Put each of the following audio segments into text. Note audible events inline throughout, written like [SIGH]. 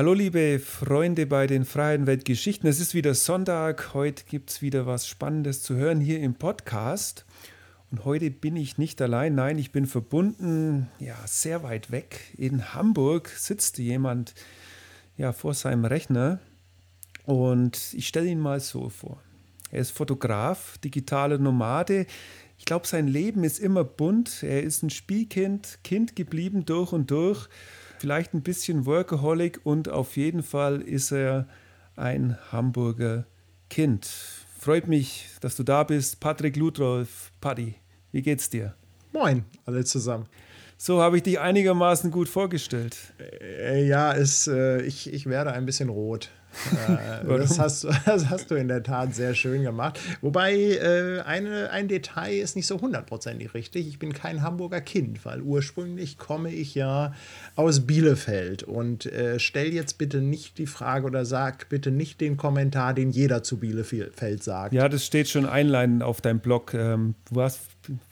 Hallo liebe Freunde bei den Freien Weltgeschichten. Es ist wieder Sonntag. Heute gibt es wieder was Spannendes zu hören hier im Podcast. Und heute bin ich nicht allein. Nein, ich bin verbunden, ja, sehr weit weg. In Hamburg sitzt jemand ja, vor seinem Rechner. Und ich stelle ihn mal so vor. Er ist Fotograf, digitaler Nomade. Ich glaube, sein Leben ist immer bunt. Er ist ein Spielkind, Kind geblieben durch und durch vielleicht ein bisschen Workaholic und auf jeden Fall ist er ein Hamburger Kind. Freut mich, dass du da bist. Patrick Ludolf, Paddy, wie geht's dir? Moin, alle zusammen. So habe ich dich einigermaßen gut vorgestellt. Äh, ja, es, äh, ich, ich werde ein bisschen rot. Äh, das, hast, [LAUGHS] das hast du in der Tat sehr schön gemacht. Wobei äh, eine, ein Detail ist nicht so hundertprozentig richtig. Ich bin kein Hamburger Kind, weil ursprünglich komme ich ja aus Bielefeld. Und äh, stell jetzt bitte nicht die Frage oder sag bitte nicht den Kommentar, den jeder zu Bielefeld sagt. Ja, das steht schon einleitend auf deinem Blog. Ähm, du warst,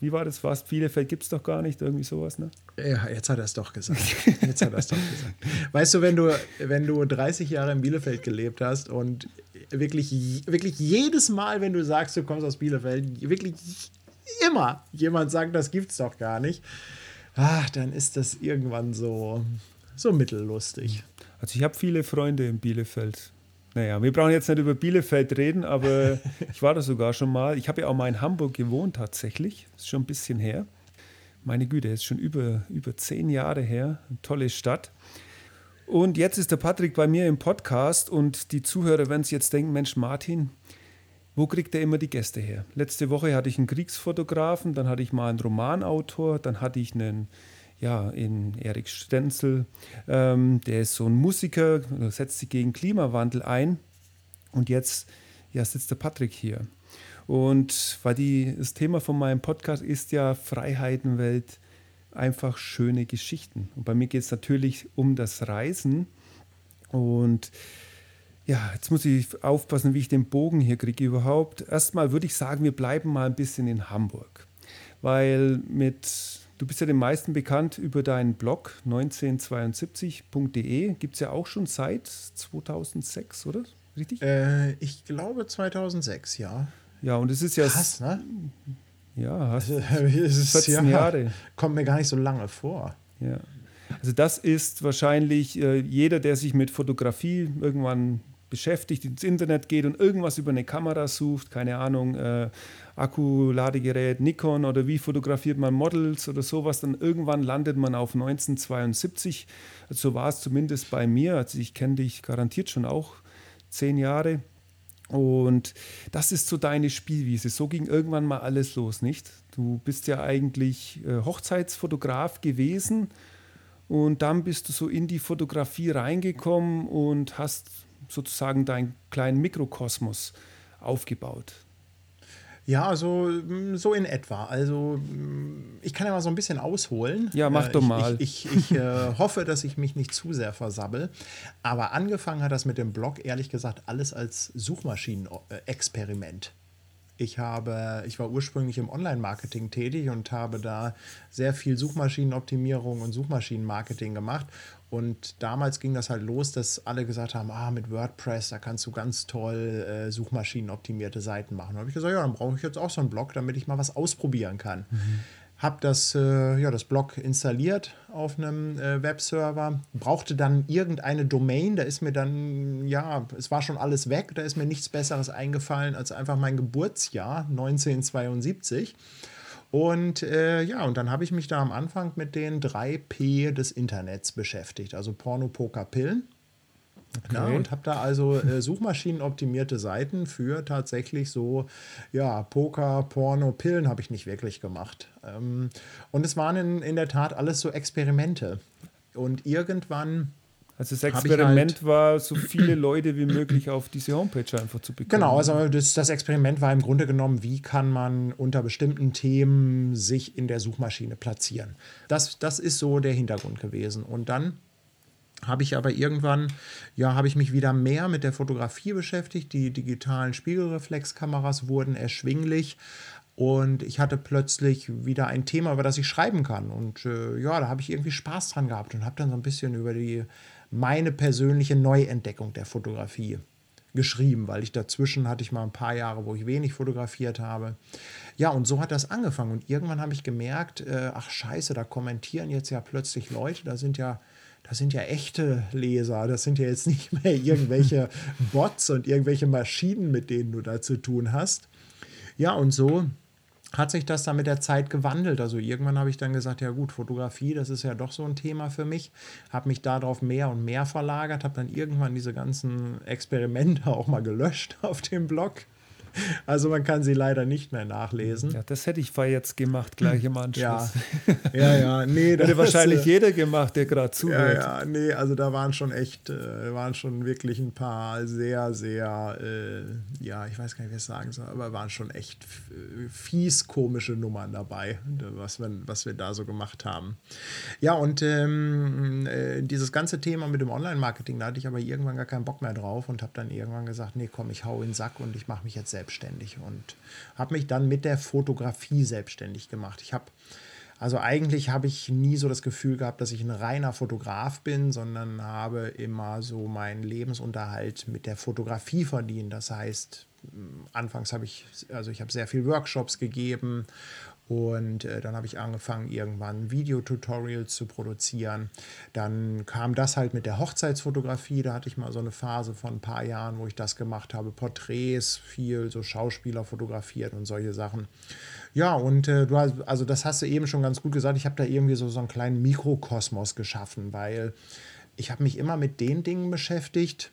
wie war das? Warst Bielefeld gibt es doch gar nicht, irgendwie sowas, ne? Ja, jetzt hat er es doch gesagt. [LAUGHS] Jetzt hat er es doch gesagt. Weißt du, wenn du, wenn du 30 Jahre in Bielefeld gelebt hast und wirklich, wirklich jedes Mal, wenn du sagst, du kommst aus Bielefeld, wirklich immer jemand sagt, das gibt's doch gar nicht, ach, dann ist das irgendwann so, so mittellustig. Also ich habe viele Freunde in Bielefeld. Naja, wir brauchen jetzt nicht über Bielefeld reden, aber [LAUGHS] ich war da sogar schon mal. Ich habe ja auch mal in Hamburg gewohnt tatsächlich. Das ist schon ein bisschen her. Meine Güte, ist schon über, über zehn Jahre her. Eine tolle Stadt. Und jetzt ist der Patrick bei mir im Podcast und die Zuhörer werden sich jetzt denken, Mensch Martin, wo kriegt er immer die Gäste her? Letzte Woche hatte ich einen Kriegsfotografen, dann hatte ich mal einen Romanautor, dann hatte ich einen, ja, in Erik Stenzel, ähm, der ist so ein Musiker, setzt sich gegen Klimawandel ein und jetzt ja, sitzt der Patrick hier. Und weil die, das Thema von meinem Podcast ist ja Freiheitenwelt, einfach schöne Geschichten. Und bei mir geht es natürlich um das Reisen. Und ja, jetzt muss ich aufpassen, wie ich den Bogen hier kriege überhaupt. Erstmal würde ich sagen, wir bleiben mal ein bisschen in Hamburg. Weil mit, du bist ja den meisten bekannt über deinen Blog 1972.de. Gibt es ja auch schon seit 2006, oder? Richtig? Äh, ich glaube 2006, ja. Ja, und es ist ja. Krass, ne? Ja, hast [LAUGHS] also, 14 ja, [LAUGHS] Jahre. Kommt mir gar nicht so lange vor. Ja. Also, das ist wahrscheinlich äh, jeder, der sich mit Fotografie irgendwann beschäftigt, ins Internet geht und irgendwas über eine Kamera sucht, keine Ahnung, äh, Akkuladegerät, Nikon oder wie fotografiert man Models oder sowas, dann irgendwann landet man auf 1972. Also so war es zumindest bei mir. Also ich kenne dich garantiert schon auch zehn Jahre. Und das ist so deine Spielwiese. So ging irgendwann mal alles los, nicht? Du bist ja eigentlich äh, Hochzeitsfotograf gewesen und dann bist du so in die Fotografie reingekommen und hast sozusagen deinen kleinen Mikrokosmos aufgebaut. Ja, also mm, so in etwa. Also mm, ich kann ja mal so ein bisschen ausholen. Ja, mach äh, doch mal. Ich, ich, ich, ich äh, [LAUGHS] hoffe, dass ich mich nicht zu sehr versabbel. Aber angefangen hat das mit dem Blog, ehrlich gesagt, alles als Suchmaschinenexperiment. Ich habe, ich war ursprünglich im Online-Marketing tätig und habe da sehr viel Suchmaschinenoptimierung und Suchmaschinenmarketing gemacht und damals ging das halt los, dass alle gesagt haben, ah, mit WordPress, da kannst du ganz toll äh, suchmaschinenoptimierte Seiten machen. Da habe ich gesagt, ja, dann brauche ich jetzt auch so einen Blog, damit ich mal was ausprobieren kann. Mhm. Habe das, äh, ja, das Blog installiert auf einem äh, Webserver, brauchte dann irgendeine Domain, da ist mir dann, ja, es war schon alles weg, da ist mir nichts Besseres eingefallen als einfach mein Geburtsjahr 1972. Und äh, ja, und dann habe ich mich da am Anfang mit den drei P des Internets beschäftigt, also Porno, Poker, Pillen. Okay. Ja, und habe da also äh, suchmaschinenoptimierte Seiten für tatsächlich so, ja, Poker, Porno, Pillen habe ich nicht wirklich gemacht. Ähm, und es waren in, in der Tat alles so Experimente. Und irgendwann also das Experiment halt war, so viele [CLEARS THROAT] Leute wie möglich auf diese Homepage einfach zu bekommen. Genau, also das, das, Experiment war im Grunde genommen, wie kann man unter bestimmten Themen sich in der Suchmaschine platzieren. Das, das ist so der Hintergrund gewesen. Und dann habe ich aber irgendwann, ja, habe ich mich wieder mehr mit der Fotografie beschäftigt. Die digitalen Spiegelreflexkameras wurden erschwinglich. Und ich hatte plötzlich wieder ein Thema, über das ich schreiben kann. Und äh, ja, da habe ich irgendwie Spaß dran gehabt und habe dann so ein bisschen über die meine persönliche Neuentdeckung der Fotografie geschrieben, weil ich dazwischen hatte ich mal ein paar Jahre, wo ich wenig fotografiert habe. Ja, und so hat das angefangen. Und irgendwann habe ich gemerkt, äh, ach scheiße, da kommentieren jetzt ja plötzlich Leute, da sind ja, das sind ja echte Leser, das sind ja jetzt nicht mehr irgendwelche [LAUGHS] Bots und irgendwelche Maschinen, mit denen du da zu tun hast. Ja, und so hat sich das dann mit der Zeit gewandelt. Also irgendwann habe ich dann gesagt, ja gut, Fotografie, das ist ja doch so ein Thema für mich. Habe mich darauf mehr und mehr verlagert, habe dann irgendwann diese ganzen Experimente [LAUGHS] auch mal gelöscht auf dem Blog also man kann sie leider nicht mehr nachlesen. Ja, das hätte ich vorher jetzt gemacht, gleich im Anschluss. Ja, ja, ja nee. Das hätte wahrscheinlich äh, jeder gemacht, der gerade zuhört. Ja, ja, nee, also da waren schon echt, äh, waren schon wirklich ein paar sehr, sehr, äh, ja, ich weiß gar nicht, wie ich es sagen soll, aber waren schon echt äh, fies komische Nummern dabei, was wir, was wir da so gemacht haben. Ja, und ähm, äh, dieses ganze Thema mit dem Online-Marketing, da hatte ich aber irgendwann gar keinen Bock mehr drauf und habe dann irgendwann gesagt, nee, komm, ich hau in den Sack und ich mache mich jetzt selbst selbstständig und habe mich dann mit der Fotografie selbstständig gemacht. Ich habe also eigentlich habe ich nie so das Gefühl gehabt, dass ich ein reiner Fotograf bin, sondern habe immer so meinen Lebensunterhalt mit der Fotografie verdient. Das heißt, anfangs habe ich, also ich habe sehr viel Workshops gegeben und äh, dann habe ich angefangen, irgendwann Videotutorials zu produzieren. Dann kam das halt mit der Hochzeitsfotografie. Da hatte ich mal so eine Phase von ein paar Jahren, wo ich das gemacht habe. Porträts, viel so Schauspieler fotografiert und solche Sachen. Ja, und äh, du hast, also das hast du eben schon ganz gut gesagt. Ich habe da irgendwie so, so einen kleinen Mikrokosmos geschaffen, weil ich habe mich immer mit den Dingen beschäftigt,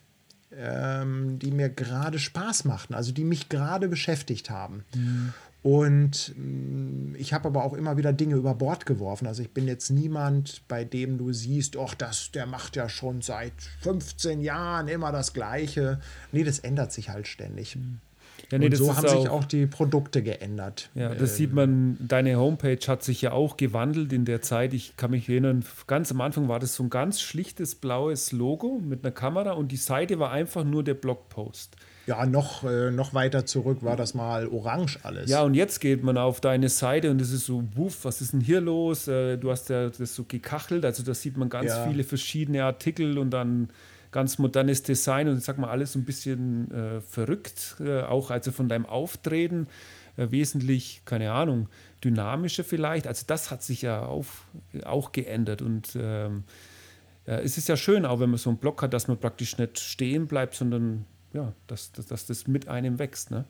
ähm, die mir gerade Spaß machten, also die mich gerade beschäftigt haben. Mhm. Und mm, ich habe aber auch immer wieder Dinge über Bord geworfen. Also ich bin jetzt niemand, bei dem du siehst, ach, das, der macht ja schon seit 15 Jahren immer das Gleiche. Nee, das ändert sich halt ständig. Mhm. Ja, nee, und so haben auch, sich auch die Produkte geändert. Ja, das ähm, sieht man, deine Homepage hat sich ja auch gewandelt in der Zeit. Ich kann mich erinnern, ganz am Anfang war das so ein ganz schlichtes blaues Logo mit einer Kamera und die Seite war einfach nur der Blogpost. Ja, noch, äh, noch weiter zurück war das mal orange alles. Ja, und jetzt geht man auf deine Seite und es ist so, wuff, was ist denn hier los? Äh, du hast ja das so gekachelt, also da sieht man ganz ja. viele verschiedene Artikel und dann ganz modernes Design und sag mal alles ein bisschen äh, verrückt, äh, auch also von deinem Auftreten äh, wesentlich, keine Ahnung, dynamischer vielleicht. Also das hat sich ja auf, auch geändert und ähm, es ist ja schön, auch wenn man so einen Blog hat, dass man praktisch nicht stehen bleibt, sondern ja, dass, dass, dass das mit einem wächst. Ne?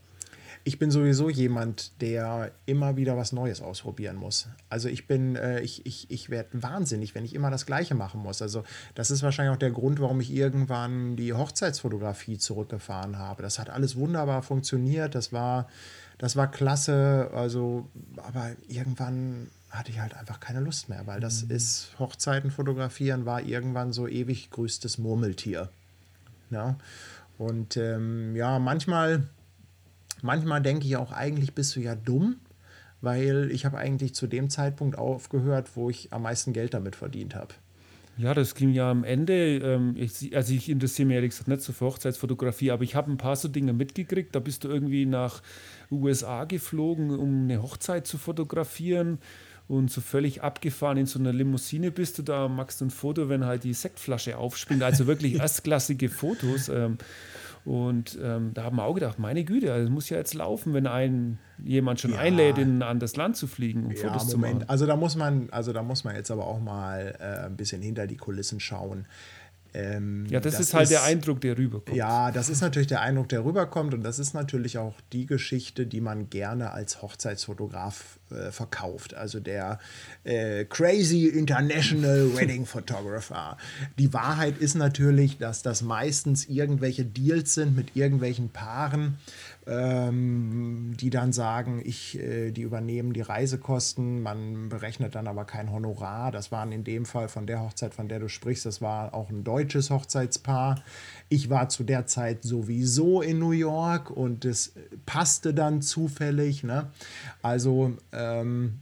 ich bin sowieso jemand, der immer wieder was Neues ausprobieren muss. Also ich bin, äh, ich, ich, ich werde wahnsinnig, wenn ich immer das Gleiche machen muss. Also das ist wahrscheinlich auch der Grund, warum ich irgendwann die Hochzeitsfotografie zurückgefahren habe. Das hat alles wunderbar funktioniert. Das war, das war klasse. Also, aber irgendwann hatte ich halt einfach keine Lust mehr, weil das mhm. ist Hochzeiten fotografieren war irgendwann so ewig größtes Murmeltier. Ja. Und ähm, ja, manchmal Manchmal denke ich auch, eigentlich bist du ja dumm, weil ich habe eigentlich zu dem Zeitpunkt aufgehört, wo ich am meisten Geld damit verdient habe. Ja, das ging ja am Ende. Ähm, ich, also ich interessiere mich ehrlich gesagt nicht so für Hochzeitsfotografie, aber ich habe ein paar so Dinge mitgekriegt. Da bist du irgendwie nach USA geflogen, um eine Hochzeit zu fotografieren und so völlig abgefahren in so einer Limousine bist du da, machst du ein Foto, wenn halt die Sektflasche aufspringt. Also wirklich [LAUGHS] erstklassige Fotos. Ähm, und ähm, da haben wir auch gedacht, meine Güte, also das muss ja jetzt laufen, wenn ein jemand schon ja. einlädt, in ein anderes Land zu fliegen, um ja, Fotos Moment. zu machen. Also da muss man, also da muss man jetzt aber auch mal äh, ein bisschen hinter die Kulissen schauen. Ähm, ja, das, das, ist halt ist, der Eindruck, der rüberkommt. Ja, das ist natürlich der Eindruck, der rüberkommt und das ist natürlich auch die Geschichte, die man gerne als Hochzeitsfotograf äh, verkauft. Also der äh, Crazy International [LAUGHS] Wedding Photographer. Die Wahrheit ist natürlich, dass das meistens irgendwelche Deals sind mit irgendwelchen Paaren, ähm, die dann sagen, ich, äh, die übernehmen die Reisekosten, man berechnet dann aber kein Honorar. Das waren in dem Fall von der Hochzeit, von der du sprichst, das war auch ein deutsches Hochzeitspaar. Ich war zu der Zeit sowieso in New York und es passte dann zufällig. Ne? Also ähm,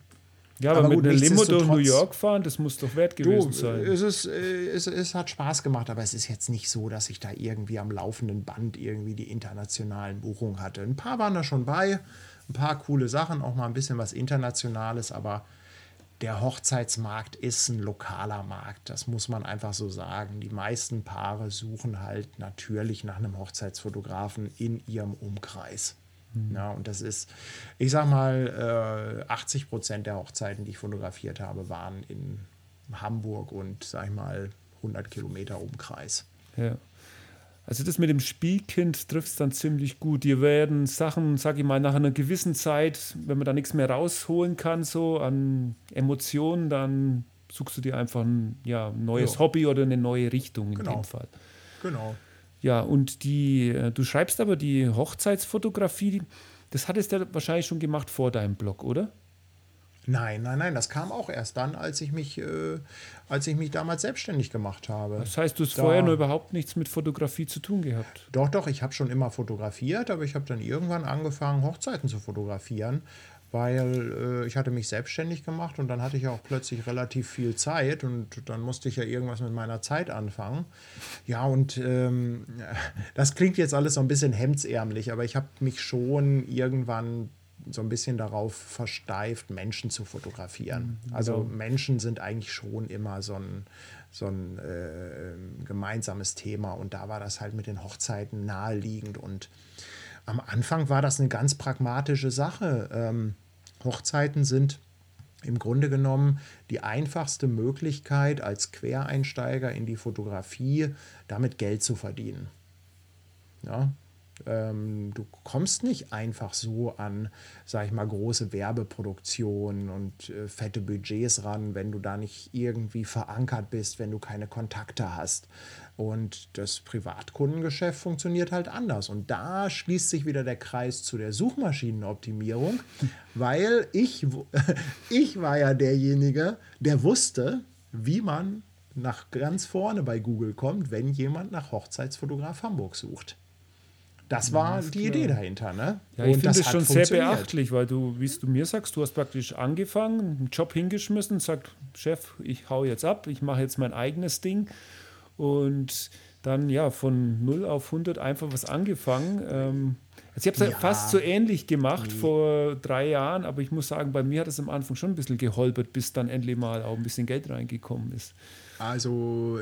ja, aber, aber mit gut, einer Limo durch New York fahren, das muss doch wert gewesen du, sein. Es, ist, es, es hat Spaß gemacht, aber es ist jetzt nicht so, dass ich da irgendwie am laufenden Band irgendwie die internationalen Buchungen hatte. Ein paar waren da schon bei, ein paar coole Sachen, auch mal ein bisschen was Internationales, aber der Hochzeitsmarkt ist ein lokaler Markt. Das muss man einfach so sagen. Die meisten Paare suchen halt natürlich nach einem Hochzeitsfotografen in ihrem Umkreis. Mhm. Ja, und das ist, ich sag mal, äh, 80 Prozent der Hochzeiten, die ich fotografiert habe, waren in Hamburg und, sag ich mal, 100 Kilometer Umkreis. Ja. Also das mit dem Spielkind trifft es dann ziemlich gut. Dir werden Sachen, sag ich mal, nach einer gewissen Zeit, wenn man da nichts mehr rausholen kann, so an Emotionen, dann suchst du dir einfach ein ja, neues ja. Hobby oder eine neue Richtung in genau. dem Fall. Genau. Ja, und die, äh, du schreibst aber die Hochzeitsfotografie, das hattest du wahrscheinlich schon gemacht vor deinem Blog, oder? Nein, nein, nein, das kam auch erst dann, als ich mich, äh, als ich mich damals selbstständig gemacht habe. Das heißt, du hast da, vorher nur überhaupt nichts mit Fotografie zu tun gehabt? Doch, doch, ich habe schon immer fotografiert, aber ich habe dann irgendwann angefangen, Hochzeiten zu fotografieren, weil äh, ich hatte mich selbstständig gemacht und dann hatte ich auch plötzlich relativ viel Zeit und dann musste ich ja irgendwas mit meiner Zeit anfangen. Ja, und ähm, [LAUGHS] das klingt jetzt alles so ein bisschen hemdsärmlich, aber ich habe mich schon irgendwann so ein bisschen darauf versteift, Menschen zu fotografieren. Mhm, also genau. Menschen sind eigentlich schon immer so ein, so ein äh, gemeinsames Thema und da war das halt mit den Hochzeiten naheliegend und am Anfang war das eine ganz pragmatische Sache. Ähm, Hochzeiten sind im Grunde genommen die einfachste Möglichkeit als Quereinsteiger in die Fotografie damit Geld zu verdienen. Ja, ähm, du kommst nicht einfach so an, sag ich mal, große Werbeproduktionen und äh, fette Budgets ran, wenn du da nicht irgendwie verankert bist, wenn du keine Kontakte hast. Und das Privatkundengeschäft funktioniert halt anders. Und da schließt sich wieder der Kreis zu der Suchmaschinenoptimierung, [LAUGHS] weil ich, [LAUGHS] ich war ja derjenige, der wusste, wie man nach ganz vorne bei Google kommt, wenn jemand nach Hochzeitsfotograf Hamburg sucht. Das war ja, die Idee dahinter. Ne? Ja, ich finde es schon sehr beachtlich, weil du, wie du mir sagst, du hast praktisch angefangen, einen Job hingeschmissen, sagt, Chef, ich hau jetzt ab, ich mache jetzt mein eigenes Ding und dann ja von 0 auf 100 einfach was angefangen. Ähm, also ich habe es ja. fast so ähnlich gemacht nee. vor drei Jahren, aber ich muss sagen, bei mir hat es am Anfang schon ein bisschen geholpert, bis dann endlich mal auch ein bisschen Geld reingekommen ist. Also,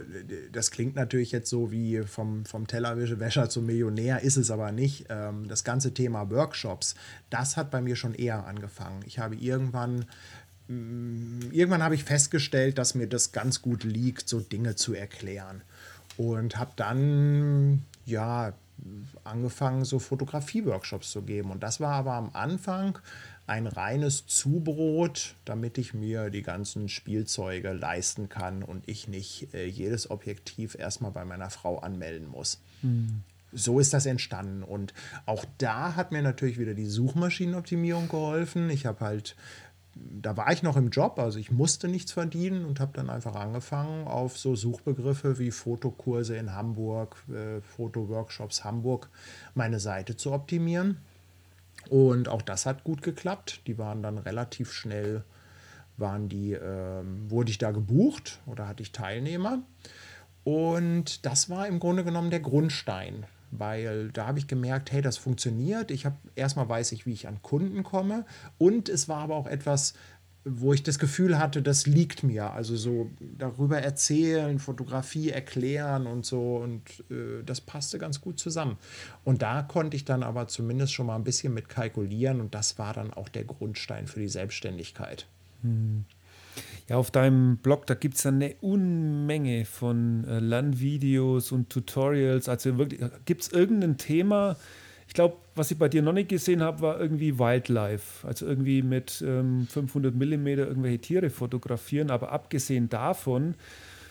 das klingt natürlich jetzt so wie vom, vom Tellerwäscher zum Millionär, ist es aber nicht. Ähm, das ganze Thema Workshops, das hat bei mir schon eher angefangen. Ich habe irgendwann mm, irgendwann habe ich festgestellt, dass mir das ganz gut liegt, so Dinge zu erklären. Und habe dann, ja, angefangen, so Fotografie-Workshops zu geben. Und das war aber am Anfang ein reines Zubrot, damit ich mir die ganzen Spielzeuge leisten kann und ich nicht äh, jedes Objektiv erstmal bei meiner Frau anmelden muss. Mhm. So ist das entstanden. Und auch da hat mir natürlich wieder die Suchmaschinenoptimierung geholfen. Ich habe halt, da war ich noch im Job, also ich musste nichts verdienen und habe dann einfach angefangen, auf so Suchbegriffe wie Fotokurse in Hamburg, äh, Fotoworkshops Hamburg, meine Seite zu optimieren. Und auch das hat gut geklappt. Die waren dann relativ schnell, waren die, ähm, wurde ich da gebucht oder hatte ich Teilnehmer. Und das war im Grunde genommen der Grundstein, weil da habe ich gemerkt, hey, das funktioniert. Ich habe erstmal weiß ich, wie ich an Kunden komme und es war aber auch etwas, wo ich das Gefühl hatte, das liegt mir. Also so darüber erzählen, Fotografie erklären und so. Und äh, das passte ganz gut zusammen. Und da konnte ich dann aber zumindest schon mal ein bisschen mit kalkulieren. Und das war dann auch der Grundstein für die Selbstständigkeit. Hm. Ja, auf deinem Blog, da gibt es eine Unmenge von äh, Lernvideos und Tutorials. Also wirklich, gibt es irgendein Thema, ich glaube, was ich bei dir noch nicht gesehen habe, war irgendwie Wildlife. Also irgendwie mit ähm, 500 mm irgendwelche Tiere fotografieren. Aber abgesehen davon,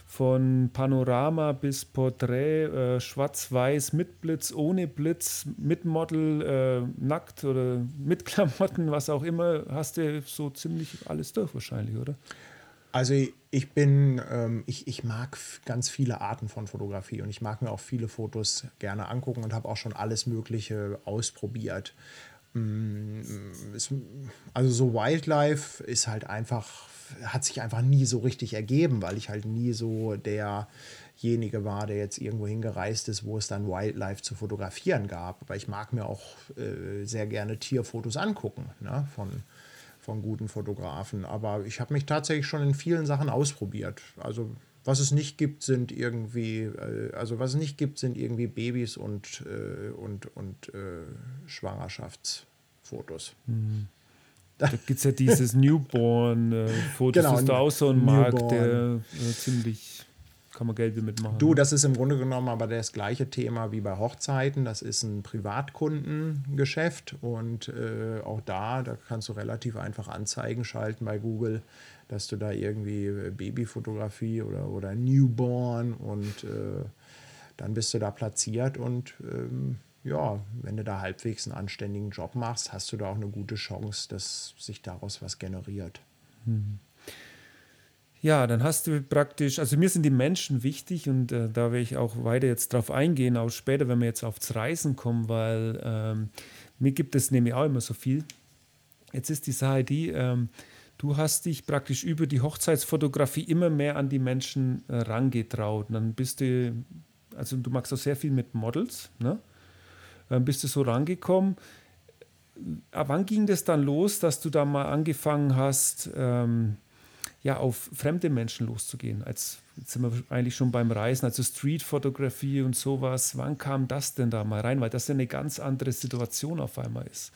von Panorama bis Porträt, äh, schwarz-weiß, mit Blitz, ohne Blitz, mit Model, äh, nackt oder mit [LAUGHS] Klamotten, was auch immer, hast du so ziemlich alles durch wahrscheinlich, oder? Also ich bin, ähm, ich, ich mag ganz viele Arten von Fotografie und ich mag mir auch viele Fotos gerne angucken und habe auch schon alles Mögliche ausprobiert. Mm, also so Wildlife ist halt einfach, hat sich einfach nie so richtig ergeben, weil ich halt nie so derjenige war, der jetzt irgendwo hingereist ist, wo es dann Wildlife zu fotografieren gab. Aber ich mag mir auch äh, sehr gerne Tierfotos angucken ne, von, von guten Fotografen. Aber ich habe mich tatsächlich schon in vielen Sachen ausprobiert. Also was es nicht gibt, sind irgendwie, äh, also was es nicht gibt, sind irgendwie Babys und, äh, und, und äh, Schwangerschaftsfotos. Mhm. Da gibt es ja dieses Newborn-Fotos, genau, ist da auch so ein Markt, der äh, ziemlich kann man Geld damit machen. Du, das ist im Grunde genommen aber das gleiche Thema wie bei Hochzeiten. Das ist ein Privatkundengeschäft und äh, auch da, da kannst du relativ einfach Anzeigen schalten bei Google, dass du da irgendwie äh, Babyfotografie oder, oder Newborn und äh, dann bist du da platziert und ähm, ja, wenn du da halbwegs einen anständigen Job machst, hast du da auch eine gute Chance, dass sich daraus was generiert. Mhm. Ja, dann hast du praktisch, also mir sind die Menschen wichtig und äh, da werde ich auch weiter jetzt drauf eingehen, auch später, wenn wir jetzt aufs Reisen kommen, weil ähm, mir gibt es nämlich auch immer so viel. Jetzt ist die Sache die, ähm, du hast dich praktisch über die Hochzeitsfotografie immer mehr an die Menschen äh, rangetraut. Und dann bist du, also du machst auch sehr viel mit Models, ne? Dann bist du so rangekommen. Ab wann ging das dann los, dass du da mal angefangen hast, ähm, ja, auf fremde Menschen loszugehen. Als, jetzt sind wir eigentlich schon beim Reisen, also Streetfotografie und sowas. Wann kam das denn da mal rein? Weil das ja eine ganz andere Situation auf einmal ist.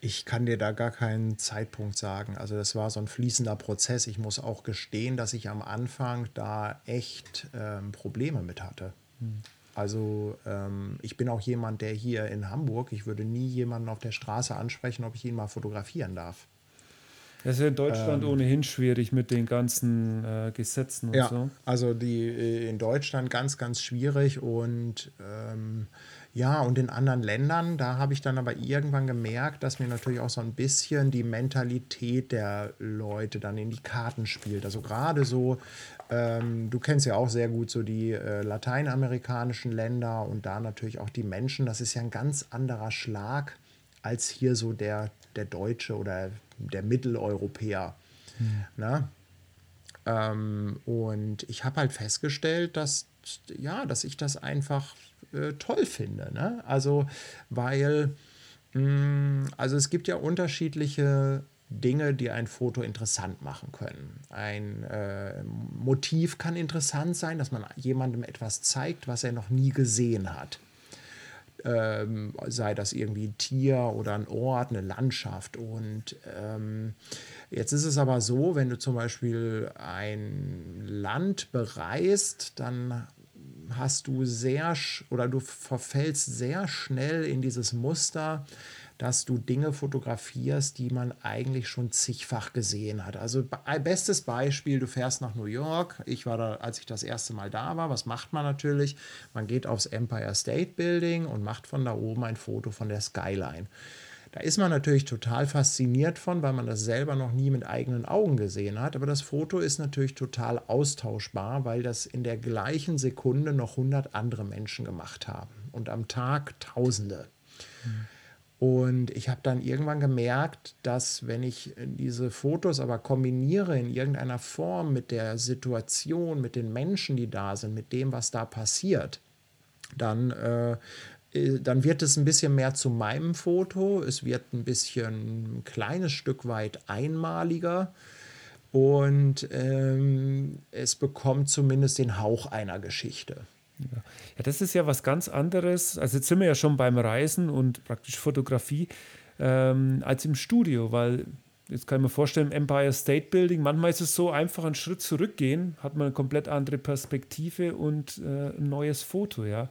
Ich kann dir da gar keinen Zeitpunkt sagen. Also das war so ein fließender Prozess. Ich muss auch gestehen, dass ich am Anfang da echt ähm, Probleme mit hatte. Hm. Also ähm, ich bin auch jemand, der hier in Hamburg, ich würde nie jemanden auf der Straße ansprechen, ob ich ihn mal fotografieren darf. Das ist ja in Deutschland ähm, ohnehin schwierig mit den ganzen äh, Gesetzen und ja, so. Also die äh, in Deutschland ganz, ganz schwierig und ähm, ja, und in anderen Ländern, da habe ich dann aber irgendwann gemerkt, dass mir natürlich auch so ein bisschen die Mentalität der Leute dann in die Karten spielt. Also gerade so, ähm, du kennst ja auch sehr gut so die äh, lateinamerikanischen Länder und da natürlich auch die Menschen. Das ist ja ein ganz anderer Schlag als hier so der, der Deutsche oder der Mitteleuropäer. Mhm. Ne? Ähm, und ich habe halt festgestellt, dass, ja, dass ich das einfach äh, toll finde. Ne? Also, weil, mh, mm, also es gibt ja unterschiedliche Dinge, die ein Foto interessant machen können. Ein äh, Motiv kann interessant sein, dass man jemandem etwas zeigt, was er noch nie gesehen hat ähm, sei das irgendwie ein Tier oder ein Ort, eine Landschaft. Und ähm, jetzt ist es aber so, wenn du zum Beispiel ein Land bereist, dann hast du sehr oder du verfällst sehr schnell in dieses Muster, dass du Dinge fotografierst, die man eigentlich schon zigfach gesehen hat. Also bestes Beispiel, du fährst nach New York. Ich war da, als ich das erste Mal da war. Was macht man natürlich? Man geht aufs Empire State Building und macht von da oben ein Foto von der Skyline. Da ist man natürlich total fasziniert von, weil man das selber noch nie mit eigenen Augen gesehen hat. Aber das Foto ist natürlich total austauschbar, weil das in der gleichen Sekunde noch 100 andere Menschen gemacht haben und am Tag Tausende. Mhm. Und ich habe dann irgendwann gemerkt, dass wenn ich diese Fotos aber kombiniere in irgendeiner Form mit der Situation, mit den Menschen, die da sind, mit dem, was da passiert, dann, äh, äh dann wird es ein bisschen mehr zu meinem Foto. Es wird ein bisschen ein kleines Stück weit einmaliger. Und ähm, es bekommt zumindest den Hauch einer Geschichte. Ja. ja, das ist ja was ganz anderes. Also jetzt sind wir ja schon beim Reisen und praktisch Fotografie ähm, als im Studio, weil jetzt kann ich mir vorstellen, Empire State Building, manchmal ist es so einfach einen Schritt zurückgehen, hat man eine komplett andere Perspektive und äh, ein neues Foto, ja.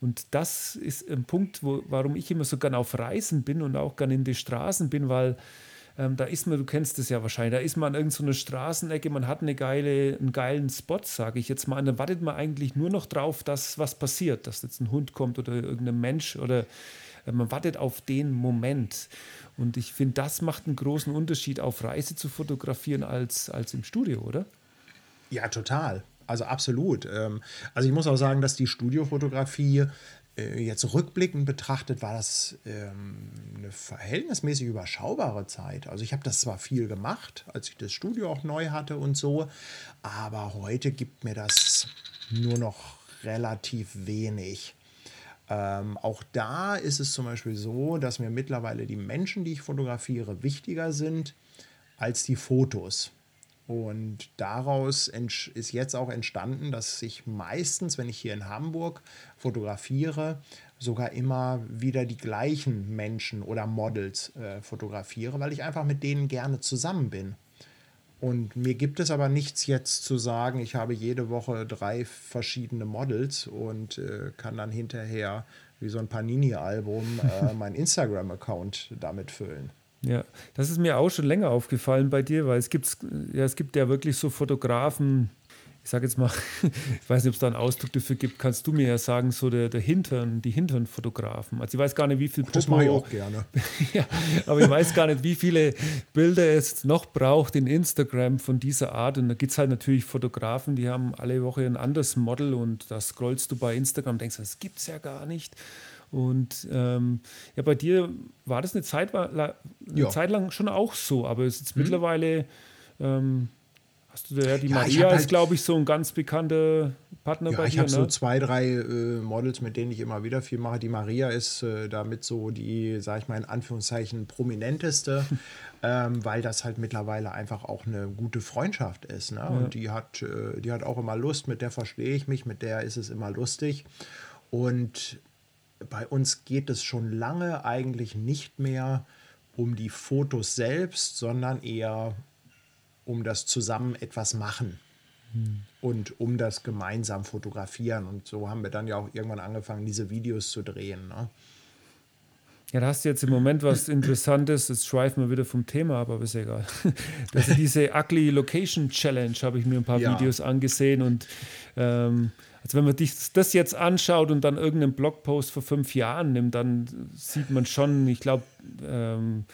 Und das ist ein Punkt, wo, warum ich immer so gern auf Reisen bin und auch gern in die Straßen bin, weil ähm, da ist man, du kennst es ja wahrscheinlich, da ist man an irgendeiner Straßenecke, man hat eine geile, einen geilen Spot, sage ich jetzt mal, und dann wartet man eigentlich nur noch drauf, dass was passiert, dass jetzt ein Hund kommt oder irgendein Mensch oder äh, man wartet auf den Moment. Und ich finde, das macht einen großen Unterschied, auf Reise zu fotografieren als, als im Studio, oder? Ja, total. Also absolut. Ähm, also ich muss auch sagen, dass die Studiofotografie jetzt rückblickend betrachtet war das ähm, eine verhältnismäßig überschaubare Zeit. Also ich habe das zwar viel gemacht, als ich das Studio auch neu hatte und so, aber heute gibt mir das nur noch relativ wenig. Ähm, auch da ist es zum Beispiel so, dass mir mittlerweile die Menschen, die ich fotografiere, wichtiger sind als die Fotos. Und daraus ist jetzt auch entstanden, dass ich meistens, wenn ich hier in Hamburg fotografiere, sogar immer wieder die gleichen Menschen oder Models äh, fotografiere, weil ich einfach mit denen gerne zusammen bin. Und mir gibt es aber nichts jetzt zu sagen, ich habe jede Woche drei verschiedene Models und äh, kann dann hinterher wie so ein Panini-Album äh, [LAUGHS] meinen Instagram-Account damit füllen. Ja, das ist mir auch schon länger aufgefallen bei dir, weil es gibt ja, es gibt ja wirklich so Fotografen, ich sage jetzt mal, [LAUGHS] ich weiß nicht, ob es da einen Ausdruck dafür gibt, kannst du mir ja sagen, so der, der Hintern, die Hintern-Fotografen. Also ich weiß gar nicht, wie viel Popo, Das mache ich auch gerne. [LAUGHS] ja, aber ich weiß gar nicht, wie viele Bilder es noch braucht in Instagram von dieser Art. Und da gibt es halt natürlich Fotografen, die haben alle Woche ein anderes Model und da scrollst du bei Instagram und denkst, das gibt es ja gar nicht. Und ähm, ja, bei dir war das eine Zeit, eine ja. Zeit lang schon auch so, aber es ist hm. mittlerweile, ähm, hast du ja, die ja, Maria halt, ist, glaube ich, so ein ganz bekannter Partner ja, bei dir. Ich habe ne? so zwei, drei äh, Models, mit denen ich immer wieder viel mache. Die Maria ist äh, damit so die, sage ich mal in Anführungszeichen, prominenteste, [LAUGHS] ähm, weil das halt mittlerweile einfach auch eine gute Freundschaft ist. Ne? Und die hat, äh, die hat auch immer Lust, mit der verstehe ich mich, mit der ist es immer lustig. Und bei uns geht es schon lange eigentlich nicht mehr um die Fotos selbst, sondern eher um das zusammen etwas machen hm. und um das gemeinsam fotografieren. Und so haben wir dann ja auch irgendwann angefangen, diese Videos zu drehen. Ne? Ja, da hast du jetzt im Moment was Interessantes, jetzt schweifen wir wieder vom Thema ab, aber ist egal. Das [LAUGHS] ist diese Ugly Location Challenge, habe ich mir ein paar ja. Videos angesehen und ähm, also wenn man sich das jetzt anschaut und dann irgendeinen Blogpost vor fünf Jahren nimmt, dann sieht man schon, ich glaube, ähm,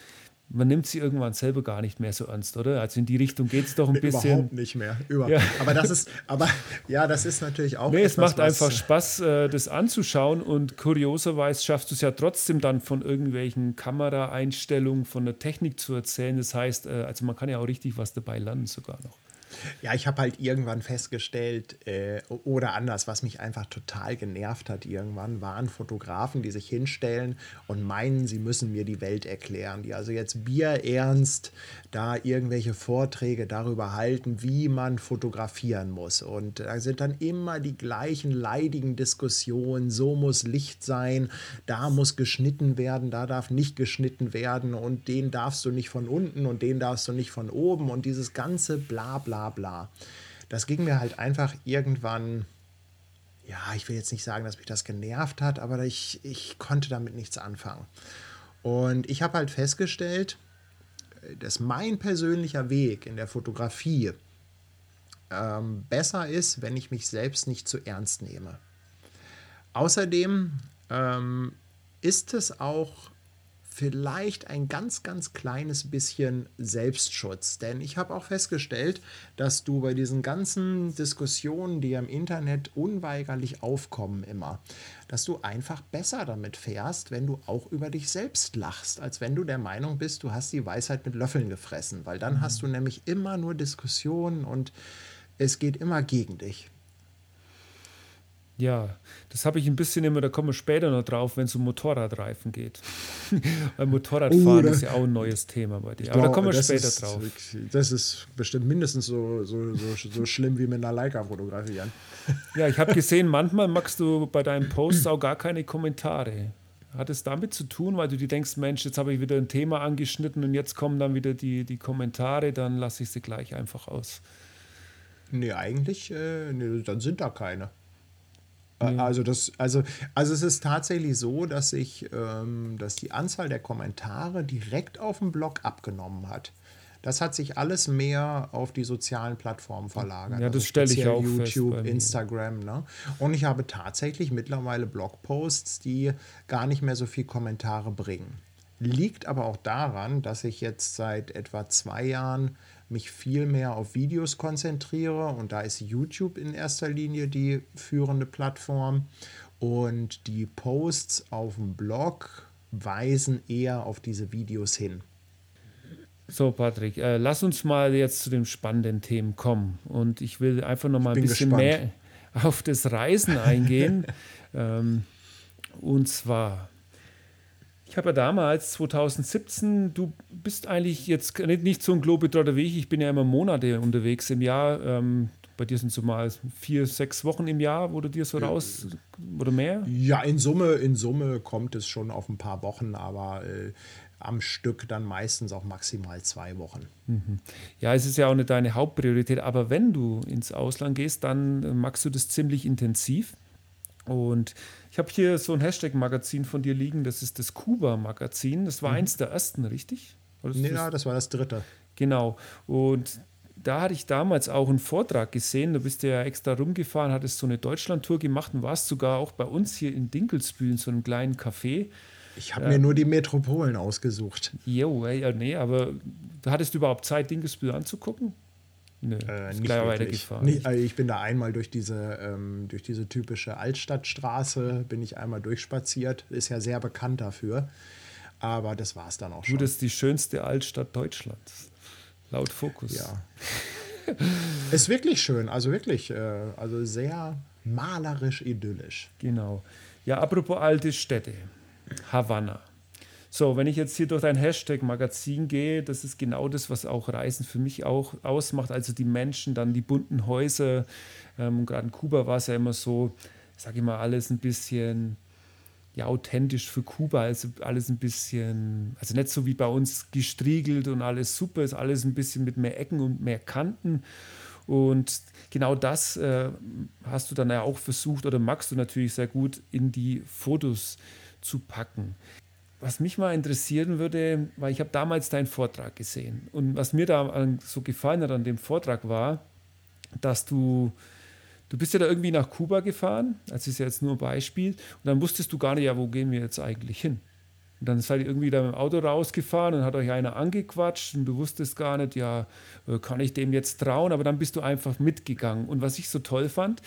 man nimmt sie irgendwann selber gar nicht mehr so ernst, oder? Also in die Richtung geht es doch ein [LAUGHS] bisschen. Überhaupt nicht mehr. Über. Ja. Aber das ist, aber ja, das ist natürlich auch. Nee, etwas, es macht einfach Spaß, äh, das anzuschauen und kurioserweise schaffst du es ja trotzdem dann von irgendwelchen Kameraeinstellungen, von der Technik zu erzählen. Das heißt, äh, also man kann ja auch richtig was dabei lernen sogar noch. Ja, ich habe halt irgendwann festgestellt, äh, oder anders, was mich einfach total genervt hat irgendwann, waren Fotografen, die sich hinstellen und meinen, sie müssen mir die Welt erklären, die also jetzt bierernst da irgendwelche Vorträge darüber halten, wie man fotografieren muss. Und da sind dann immer die gleichen leidigen Diskussionen, so muss Licht sein, da muss geschnitten werden, da darf nicht geschnitten werden und den darfst du nicht von unten und den darfst du nicht von oben und dieses ganze Blabla bla Das ging mir halt einfach irgendwann, ja, ich will jetzt nicht sagen, dass mich das genervt hat, aber ich, ich konnte damit nichts anfangen. Und ich habe halt festgestellt, dass mein persönlicher Weg in der Fotografie ähm, besser ist, wenn ich mich selbst nicht zu ernst nehme. Außerdem ähm, ist es auch vielleicht ein ganz, ganz kleines bisschen Selbstschutz. Denn ich habe auch festgestellt, dass du bei diesen ganzen Diskussionen, die im Internet unweigerlich aufkommen immer, dass du einfach besser damit fährst, wenn du auch über dich selbst lachst, als wenn du der Meinung bist, du hast die Weisheit mit Löffeln gefressen. Weil dann mhm. hast du nämlich immer nur Diskussionen und es geht immer gegen dich. Ja, das habe ich ein bisschen immer, da kommen wir später noch drauf, wenn es um Motorradreifen geht. [LAUGHS] Weil Motorradfahren oh, ist ja auch ein neues Thema bei dir. Aber glaub, da kommen wir später ist, drauf. Das ist bestimmt mindestens so, so, so, so schlimm wie mit einer Leica fotografieren. [LAUGHS] Ja, ich habe gesehen, manchmal magst du bei deinen Posts auch gar keine Kommentare. Hat es damit zu tun, weil du dir denkst, Mensch, jetzt habe ich wieder ein Thema angeschnitten und jetzt kommen dann wieder die, die Kommentare, dann lasse ich sie gleich einfach aus. Nee, eigentlich, äh, nee, dann sind da keine. Mhm. Also, das, also, also es ist tatsächlich so, dass ich, ähm, dass die Anzahl der Kommentare direkt auf dem Blog abgenommen hat. Das hat sich alles mehr auf die sozialen Plattformen verlagert. Ja, das also stelle ich auch YouTube, fest Instagram. Ne? Und ich habe tatsächlich mittlerweile Blogposts, die gar nicht mehr so viel Kommentare bringen. Liegt aber auch daran, dass ich jetzt seit etwa zwei Jahren mich viel mehr auf Videos konzentriere und da ist YouTube in erster Linie die führende Plattform. Und die Posts auf dem Blog weisen eher auf diese Videos hin. So, Patrick, äh, lass uns mal jetzt zu den spannenden Themen kommen. Und ich will einfach noch mal ein bisschen gespannt. mehr [LAUGHS] auf das Reisen eingehen. [LAUGHS] ähm, und zwar, ich habe ja damals, 2017, du bist eigentlich jetzt nicht so ein Globetrotter wie ich, ich bin ja immer Monate unterwegs im Jahr. Ähm, bei dir sind so mal vier, sechs Wochen im Jahr, wo du dir so raus oder mehr? Ja, in Summe, in Summe kommt es schon auf ein paar Wochen, aber äh, am Stück dann meistens auch maximal zwei Wochen. Mhm. Ja, es ist ja auch nicht deine Hauptpriorität, aber wenn du ins Ausland gehst, dann magst du das ziemlich intensiv. Und ich habe hier so ein Hashtag-Magazin von dir liegen, das ist das Kuba-Magazin. Das war mhm. eins der ersten, richtig? ja, das war das dritte. Genau. Und da hatte ich damals auch einen Vortrag gesehen. Du bist ja extra rumgefahren, hattest so eine Deutschlandtour gemacht und warst sogar auch bei uns hier in Dinkelsbühl in so einem kleinen Café. Ich habe äh, mir nur die Metropolen ausgesucht. Jo, ja, nee, aber du hattest überhaupt Zeit, Dinkelsbühl anzugucken? Nö, äh, nicht gleich weitergefahren. Nee, also ich bin da einmal durch diese, ähm, durch diese typische Altstadtstraße, bin ich einmal durchspaziert. Ist ja sehr bekannt dafür. Aber das war es dann auch schon. Du, das ist die schönste Altstadt Deutschlands. Laut Fokus. Ja. [LAUGHS] ist wirklich schön, also wirklich, äh, also sehr malerisch idyllisch. Genau. Ja, apropos alte Städte. Havanna. So, wenn ich jetzt hier durch dein Hashtag-Magazin gehe, das ist genau das, was auch Reisen für mich auch ausmacht. Also die Menschen, dann die bunten Häuser. Ähm, Gerade in Kuba war es ja immer so, sage ich mal, alles ein bisschen ja, authentisch für Kuba, also alles ein bisschen, also nicht so wie bei uns gestriegelt und alles super, ist alles ein bisschen mit mehr Ecken und mehr Kanten. Und genau das äh, hast du dann ja auch versucht oder magst du natürlich sehr gut in die Fotos zu packen. Was mich mal interessieren würde, weil ich habe damals deinen Vortrag gesehen und was mir da so gefallen hat an dem Vortrag war, dass du Du bist ja da irgendwie nach Kuba gefahren, das ist ja jetzt nur ein Beispiel, und dann wusstest du gar nicht, ja, wo gehen wir jetzt eigentlich hin? Und dann seid ihr irgendwie da mit dem Auto rausgefahren und hat euch einer angequatscht und du wusstest gar nicht, ja, äh, kann ich dem jetzt trauen? Aber dann bist du einfach mitgegangen. Und was ich so toll fand,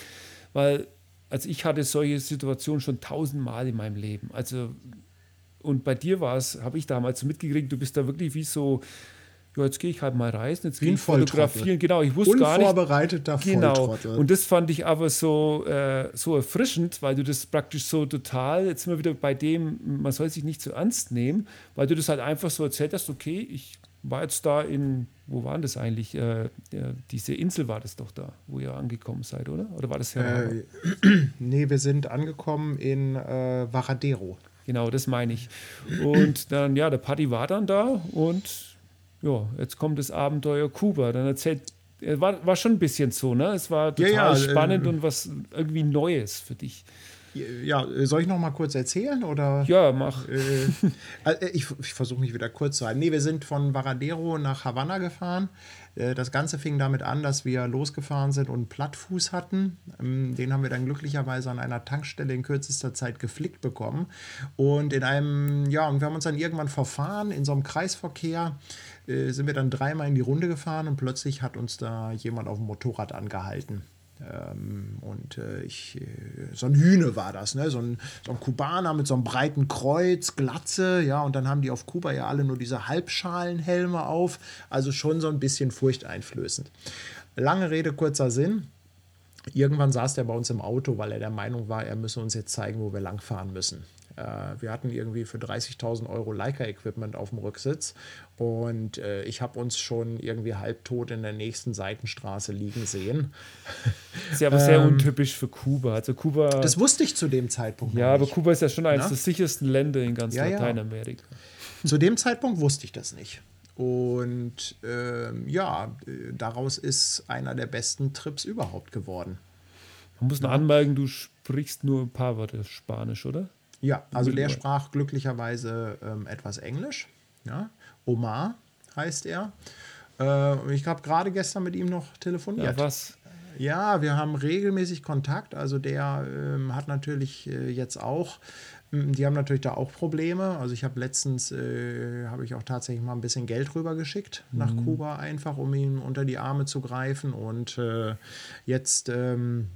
weil, also ich hatte solche Situationen schon tausendmal in meinem Leben. Also, und bei dir war es, habe ich damals mitgekriegt, du bist da wirklich wie so, ja, jetzt gehe ich halt mal reisen, jetzt gehe ich fotografieren. Genau, ich wusste gar nicht. Unvorbereiteter Genau. Und das fand ich aber so, äh, so erfrischend, weil du das praktisch so total, jetzt sind wir wieder bei dem, man soll sich nicht zu so ernst nehmen, weil du das halt einfach so erzählt hast, okay, ich war jetzt da in, wo waren das eigentlich? Äh, diese Insel war das doch da, wo ihr angekommen seid, oder? Oder war das ja? Äh, [CLEARS THROAT] nee, wir sind angekommen in äh, Varadero. Genau, das meine ich. Und dann, ja, der Paddy war dann da und ja, jetzt kommt das Abenteuer Kuba. Dann erzählt, war, war schon ein bisschen so, ne? Es war total ja, ja, spannend äh, und was irgendwie Neues für dich. Ja, soll ich noch mal kurz erzählen oder? Ja, mach. Äh, also ich, ich versuche mich wieder kurz zu halten. Nee, wir sind von Varadero nach Havanna gefahren. Äh, das Ganze fing damit an, dass wir losgefahren sind und einen Plattfuß hatten. Ähm, den haben wir dann glücklicherweise an einer Tankstelle in kürzester Zeit geflickt bekommen. Und in einem, ja, und wir haben uns dann irgendwann verfahren in so einem Kreisverkehr äh, sind wir dann dreimal in die Runde gefahren und plötzlich hat uns da jemand auf dem Motorrad angehalten. Ähm, und äh, ich, äh, so ein Hühne war das, ne? so, ein, so ein Kubaner mit so einem breiten Kreuz, Glatze, ja, und dann haben die auf Kuba ja alle nur diese Halbschalenhelme auf, also schon so ein bisschen furchteinflößend. Lange Rede, kurzer Sinn. Irgendwann saß der bei uns im Auto, weil er der Meinung war, er müsse uns jetzt zeigen, wo wir langfahren müssen. Äh, wir hatten irgendwie für 30.000 Euro Leica-Equipment auf dem Rücksitz und äh, ich habe uns schon irgendwie halbtot in der nächsten Seitenstraße liegen sehen. Das [LAUGHS] ist ja aber sehr ähm, untypisch für Kuba. Also Kuba. Das wusste ich zu dem Zeitpunkt. Ja, aber Kuba ist ja schon eines der sichersten Länder in ganz ja, Lateinamerika. Ja. Zu dem Zeitpunkt wusste ich das nicht. Und ähm, ja, daraus ist einer der besten Trips überhaupt geworden. Man muss noch anmerken, du sprichst nur ein paar Worte Spanisch, oder? Ja, also der sprach glücklicherweise ähm, etwas Englisch. Ja. Omar heißt er. Äh, ich habe gerade gestern mit ihm noch telefoniert. Ja, was? Ja, wir haben regelmäßig Kontakt. Also der ähm, hat natürlich äh, jetzt auch, ähm, die haben natürlich da auch Probleme. Also ich habe letztens, äh, habe ich auch tatsächlich mal ein bisschen Geld rübergeschickt mhm. nach Kuba einfach, um ihm unter die Arme zu greifen. Und äh, jetzt ähm,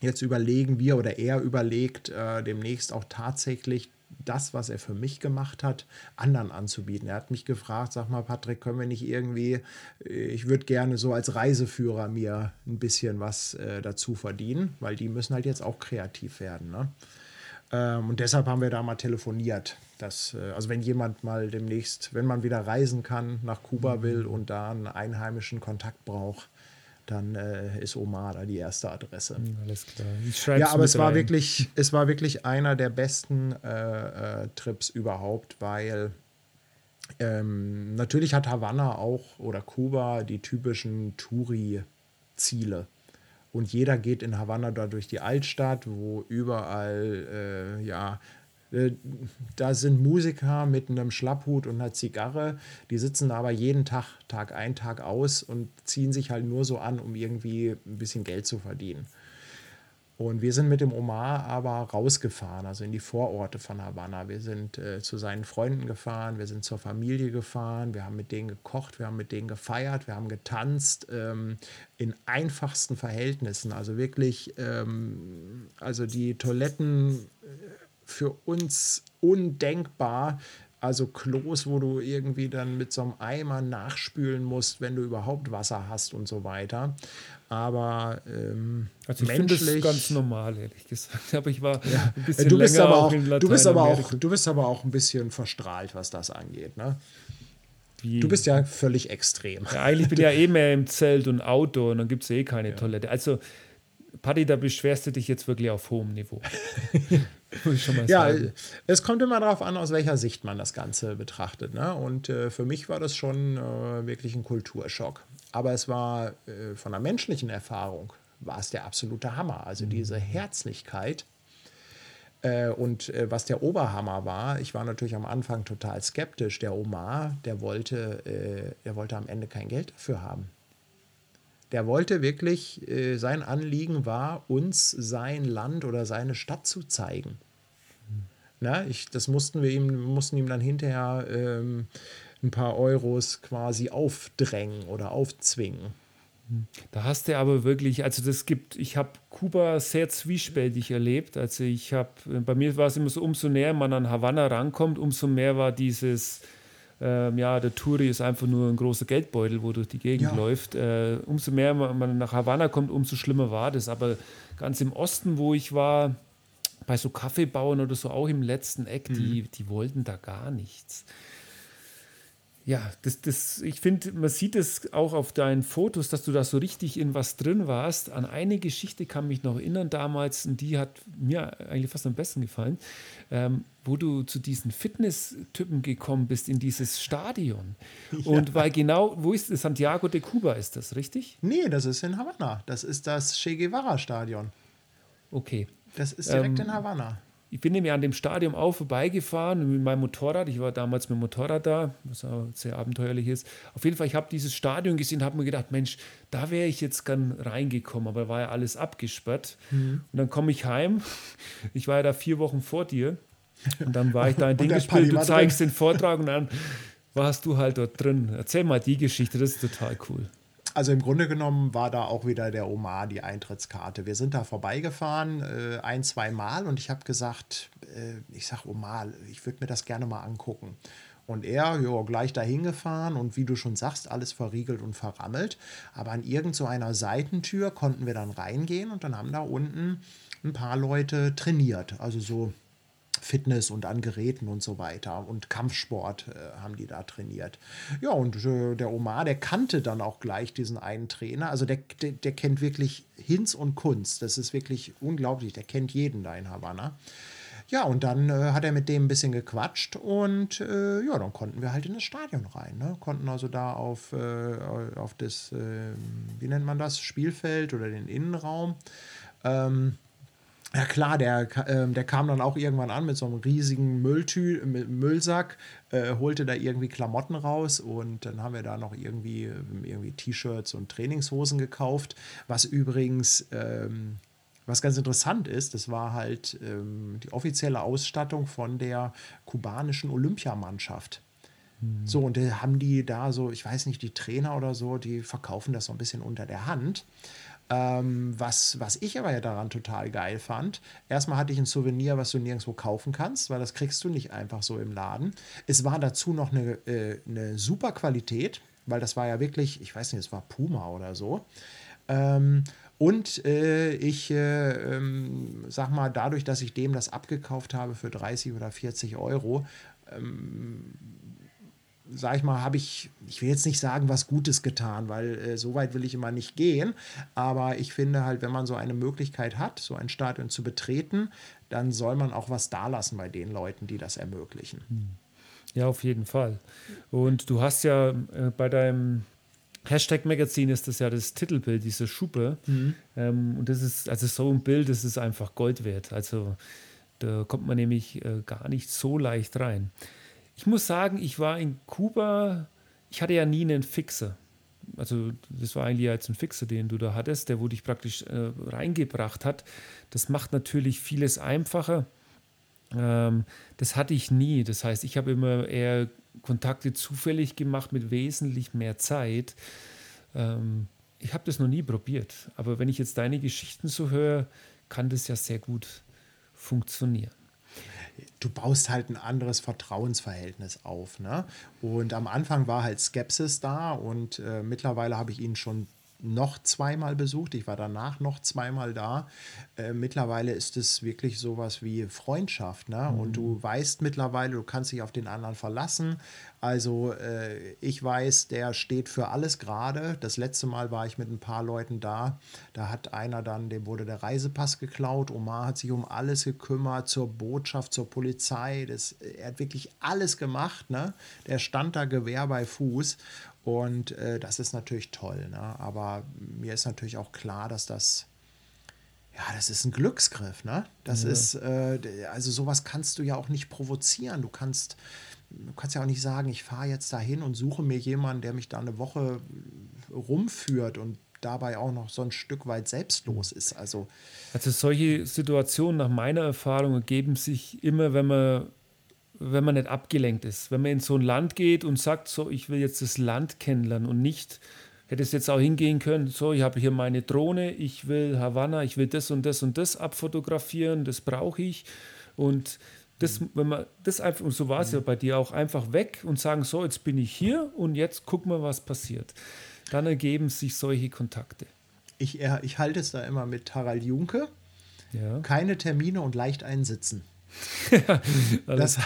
jetzt überlegen wir oder er überlegt äh, demnächst auch tatsächlich das, was er für mich gemacht hat, anderen anzubieten. Er hat mich gefragt, sag mal, Patrick, können wir nicht irgendwie, äh, ich würde gerne so als Reiseführer mir ein bisschen was äh, dazu verdienen, weil die müssen halt jetzt auch kreativ werden. Ne? Ähm, und deshalb haben wir da mal telefoniert. Dass, äh, also wenn jemand mal demnächst, wenn man wieder reisen kann, nach Kuba mhm. will und da einen einheimischen Kontakt braucht, dann äh, ist Omar da die erste Adresse. Hm, alles klar. ja, aber es war wirklich, es war wirklich einer der besten äh, äh, Trips überhaupt, weil ähm, natürlich hat Havanna auch oder Kuba die typischen Touri-Ziele. Und jeder geht in Havanna da durch die Altstadt, wo überall äh, ja da sind Musiker mit einem Schlapphut und einer Zigarre, die sitzen aber jeden Tag, Tag ein, Tag aus und ziehen sich halt nur so an, um irgendwie ein bisschen Geld zu verdienen. Und wir sind mit dem Omar aber rausgefahren, also in die Vororte von Havanna. Wir sind äh, zu seinen Freunden gefahren, wir sind zur Familie gefahren, wir haben mit denen gekocht, wir haben mit denen gefeiert, wir haben getanzt ähm, in einfachsten Verhältnissen. Also wirklich, ähm, also die Toiletten äh, für uns undenkbar. Also Klos, wo du irgendwie dann mit so einem Eimer nachspülen musst, wenn du überhaupt Wasser hast und so weiter. Aber ähm, also ich finde das ganz normal, ehrlich gesagt. [LAUGHS] Aber ich war ja, ein bisschen du bist länger aber auch, du bist aber auch, du bist aber auch ein bisschen verstrahlt, was das angeht, ne? Wie? Du bist ja völlig extrem. Ja, eigentlich bin ich ja [LAUGHS] eh mehr im Zelt und Auto und dann gibt es eh keine ja. Toilette. Also Paddy, da beschwerst du dich jetzt wirklich auf hohem Niveau. [LAUGHS] ja, sagen. es kommt immer darauf an, aus welcher Sicht man das Ganze betrachtet. Ne? Und äh, für mich war das schon äh, wirklich ein Kulturschock. Aber es war äh, von der menschlichen Erfahrung, war es der absolute Hammer. Also mhm. diese Herzlichkeit. Äh, und äh, was der Oberhammer war, ich war natürlich am Anfang total skeptisch. Der Omar, der wollte, äh, der wollte am Ende kein Geld dafür haben der wollte wirklich, äh, sein Anliegen war, uns sein Land oder seine Stadt zu zeigen. Mhm. Na, ich, das mussten wir ihm, mussten ihm dann hinterher ähm, ein paar Euros quasi aufdrängen oder aufzwingen. Mhm. Da hast du aber wirklich, also das gibt, ich habe Kuba sehr zwiespältig erlebt. Also ich habe, bei mir war es immer so, umso näher man an Havanna rankommt, umso mehr war dieses, ähm, ja, der Touri ist einfach nur ein großer Geldbeutel, wo durch die Gegend ja. läuft. Äh, umso mehr man nach Havanna kommt, umso schlimmer war das. Aber ganz im Osten, wo ich war, bei so Kaffeebauern oder so, auch im letzten Eck, mhm. die, die wollten da gar nichts. Ja, das, das, ich finde, man sieht es auch auf deinen Fotos, dass du da so richtig in was drin warst. An eine Geschichte kann mich noch erinnern damals, und die hat mir eigentlich fast am besten gefallen, ähm, wo du zu diesen Fitness-Typen gekommen bist in dieses Stadion. Ja. Und weil genau, wo ist das? Santiago de Cuba ist das, richtig? Nee, das ist in Havanna. Das ist das Che Guevara-Stadion. Okay. Das ist direkt ähm, in Havanna ich bin nämlich an dem Stadion auch vorbeigefahren mit meinem Motorrad. Ich war damals mit dem Motorrad da, was auch sehr abenteuerlich ist. Auf jeden Fall, ich habe dieses Stadion gesehen, habe mir gedacht, Mensch, da wäre ich jetzt gern reingekommen, aber war ja alles abgesperrt. Mhm. Und dann komme ich heim. [LAUGHS] Ich war ja da vier Wochen vor dir. Und dann war ich da in [LAUGHS] Ding gespielt, du zeigst drin. den Vortrag und dann warst du halt dort drin. Erzähl mal die Geschichte, das ist total cool also im Grunde genommen war da auch wieder der Omar die Eintrittskarte. Wir sind da vorbeigefahren, äh, ein, zwei Mal und ich habe gesagt, äh, ich sage Omar, ich würde mir das gerne mal angucken. Und er, ja, gleich dahin gefahren und wie du schon sagst, alles verriegelt und verrammelt. Aber an irgendeiner so Seitentür konnten wir dann reingehen und dann haben da unten ein paar Leute trainiert. Also so Fitness und an Geräten und so weiter. Und Kampfsport äh, haben die da trainiert. Ja, und äh, der Omar, der kannte dann auch gleich diesen einen Trainer. Also der, der, der, kennt wirklich Hinz und Kunst. Das ist wirklich unglaublich. Der kennt jeden da in Havanna. Ja, und dann äh, hat er mit dem ein bisschen gequatscht und äh, ja, dann konnten wir halt in das Stadion rein. Ne? Konnten also da auf, äh, auf das, ähm, wie nennt man das, Spielfeld oder den Innenraum. Ähm, ja klar, der, äh, der kam dann auch irgendwann an mit so einem riesigen Mülltü Müllsack, äh, holte da irgendwie Klamotten raus und dann haben wir da noch irgendwie, ähm, irgendwie T-Shirts und Trainingshosen gekauft, was übrigens, ähm, was ganz interessant ist, das war halt ähm, die offizielle Ausstattung von der kubanischen Olympiamannschaft. Mhm. So, und da haben die da so, ich weiß nicht, die Trainer oder so, die verkaufen das so ein bisschen unter der Hand. Ähm, was, was ich aber ja daran total geil fand, erstmal hatte ich ein Souvenir, was du nirgendwo kaufen kannst, weil das kriegst du nicht einfach so im Laden. Es war dazu noch eine, äh, eine super Qualität, weil das war ja wirklich, ich weiß nicht, es war Puma oder so. Ähm, und äh, ich äh, ähm, sag mal, dadurch, dass ich dem das abgekauft habe für 30 oder 40 Euro, ähm, sag ich mal, habe ich, ich will jetzt nicht sagen, was Gutes getan, weil äh, so weit will ich immer nicht gehen. Aber ich finde halt, wenn man so eine Möglichkeit hat, so ein Stadion zu betreten, dann soll man auch was dalassen bei den Leuten, die das ermöglichen. Hm. Ja, auf jeden Fall. Und du hast ja äh, bei deinem Hashtag Magazin ist das ja das Titelbild, diese Schuppe. Mhm. Ähm, und das ist, also so ein Bild, das ist einfach Gold wert. Also da kommt man nämlich äh, gar nicht so leicht rein. Ich muss sagen, ich war in Kuba, ich hatte ja nie einen Fixer. Also das war eigentlich jetzt ein Fixer, den du da hattest, der wo dich praktisch äh, reingebracht hat. Das macht natürlich vieles einfacher. Ähm, das hatte ich nie. Das heißt, ich habe immer eher Kontakte zufällig gemacht mit wesentlich mehr Zeit. Ähm, ich habe das noch nie probiert, aber wenn ich jetzt deine Geschichten so höre, kann das ja sehr gut funktionieren du baust halt ein anderes Vertrauensverhältnis auf. Ne? Und am Anfang war halt Skepsis da und äh, mittlerweile habe ich ihn schon noch zweimal besucht. Ich war danach noch zweimal da. Äh, mittlerweile ist es wirklich sowas wie Freundschaft. Ne? Mhm. Und du weißt mittlerweile, du kannst dich auf den anderen verlassen. Also äh, ich weiß, der steht für alles gerade. Das letzte Mal war ich mit ein paar Leuten da. Da hat einer dann, dem wurde der Reisepass geklaut. Omar hat sich um alles gekümmert, zur Botschaft, zur Polizei. Das, er hat wirklich alles gemacht. Ne? Der stand da Gewehr bei Fuß. Und äh, das ist natürlich toll. Ne? Aber mir ist natürlich auch klar, dass das, ja, das ist ein Glücksgriff. Ne? Das ja. ist, äh, also sowas kannst du ja auch nicht provozieren. Du kannst, du kannst ja auch nicht sagen, ich fahre jetzt dahin und suche mir jemanden, der mich da eine Woche rumführt und dabei auch noch so ein Stück weit selbstlos ist. Also, also solche Situationen nach meiner Erfahrung ergeben sich immer, wenn man wenn man nicht abgelenkt ist. Wenn man in so ein Land geht und sagt, so, ich will jetzt das Land kennenlernen und nicht, hätte es jetzt auch hingehen können, so, ich habe hier meine Drohne, ich will Havanna, ich will das und das und das abfotografieren, das brauche ich. Und das, wenn man das einfach, und so war es ja bei dir auch, einfach weg und sagen, so, jetzt bin ich hier und jetzt gucken wir, was passiert. Dann ergeben sich solche Kontakte. Ich, ich halte es da immer mit Harald Junke. Ja. Keine Termine und leicht einsitzen. [LAUGHS] das,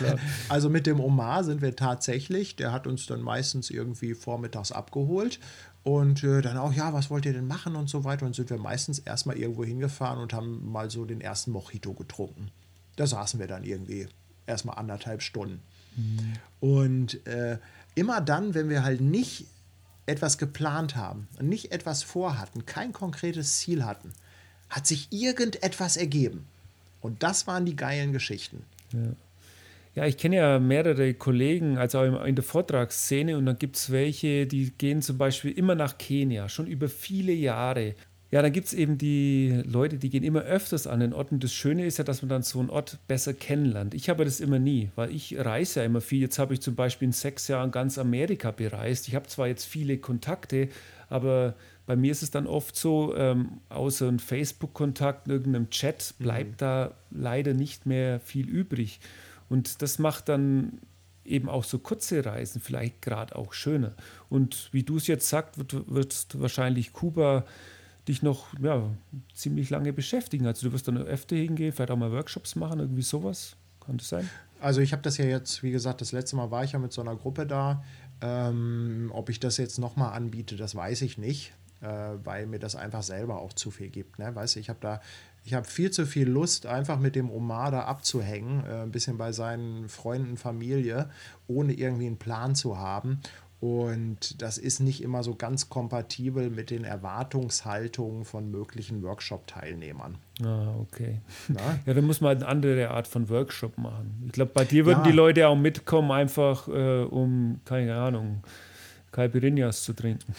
also mit dem Omar sind wir tatsächlich, der hat uns dann meistens irgendwie vormittags abgeholt und äh, dann auch, ja, was wollt ihr denn machen und so weiter. Und sind wir meistens erstmal irgendwo hingefahren und haben mal so den ersten Mojito getrunken. Da saßen wir dann irgendwie erstmal anderthalb Stunden. Mhm. Und äh, immer dann, wenn wir halt nicht etwas geplant haben, nicht etwas vorhatten, kein konkretes Ziel hatten, hat sich irgendetwas ergeben. Und das waren die geilen Geschichten. Ja. Ja, ich kenne ja mehrere Kollegen, also auch in der Vortragsszene, und dann gibt es welche, die gehen zum Beispiel immer nach Kenia, schon über viele Jahre. Ja, dann gibt es eben die Leute, die gehen immer öfters an den Ort. Und das Schöne ist ja, dass man dann so einen Ort besser kennenlernt. Ich habe das immer nie, weil ich reise ja immer viel. Jetzt habe ich zum Beispiel in sechs Jahren ganz Amerika bereist. Ich habe zwar jetzt viele Kontakte, aber bei mir ist es dann oft so, ähm, außer ein Facebook-Kontakt, irgendeinem Chat, bleibt mhm. da leider nicht mehr viel übrig. Und das macht dann eben auch so kurze Reisen vielleicht gerade auch schöner. Und wie du es jetzt sagst, wird, wird wahrscheinlich Kuba dich noch ja, ziemlich lange beschäftigen. Also du wirst dann öfter hingehen, vielleicht auch mal Workshops machen, irgendwie sowas. Kann das sein? Also ich habe das ja jetzt, wie gesagt, das letzte Mal war ich ja mit so einer Gruppe da. Ähm, ob ich das jetzt nochmal anbiete, das weiß ich nicht äh, weil mir das einfach selber auch zu viel gibt. Ne? Weißt du, ich habe da, ich habe viel zu viel Lust, einfach mit dem Omar da abzuhängen, äh, ein bisschen bei seinen Freunden, Familie, ohne irgendwie einen Plan zu haben. Und das ist nicht immer so ganz kompatibel mit den Erwartungshaltungen von möglichen Workshop-Teilnehmern. Ah, okay. Na? Ja, dann muss man halt eine andere Art von Workshop machen. Ich glaube, bei dir würden ja. die Leute auch mitkommen, einfach äh, um, keine Ahnung, Caipirinhas zu trinken.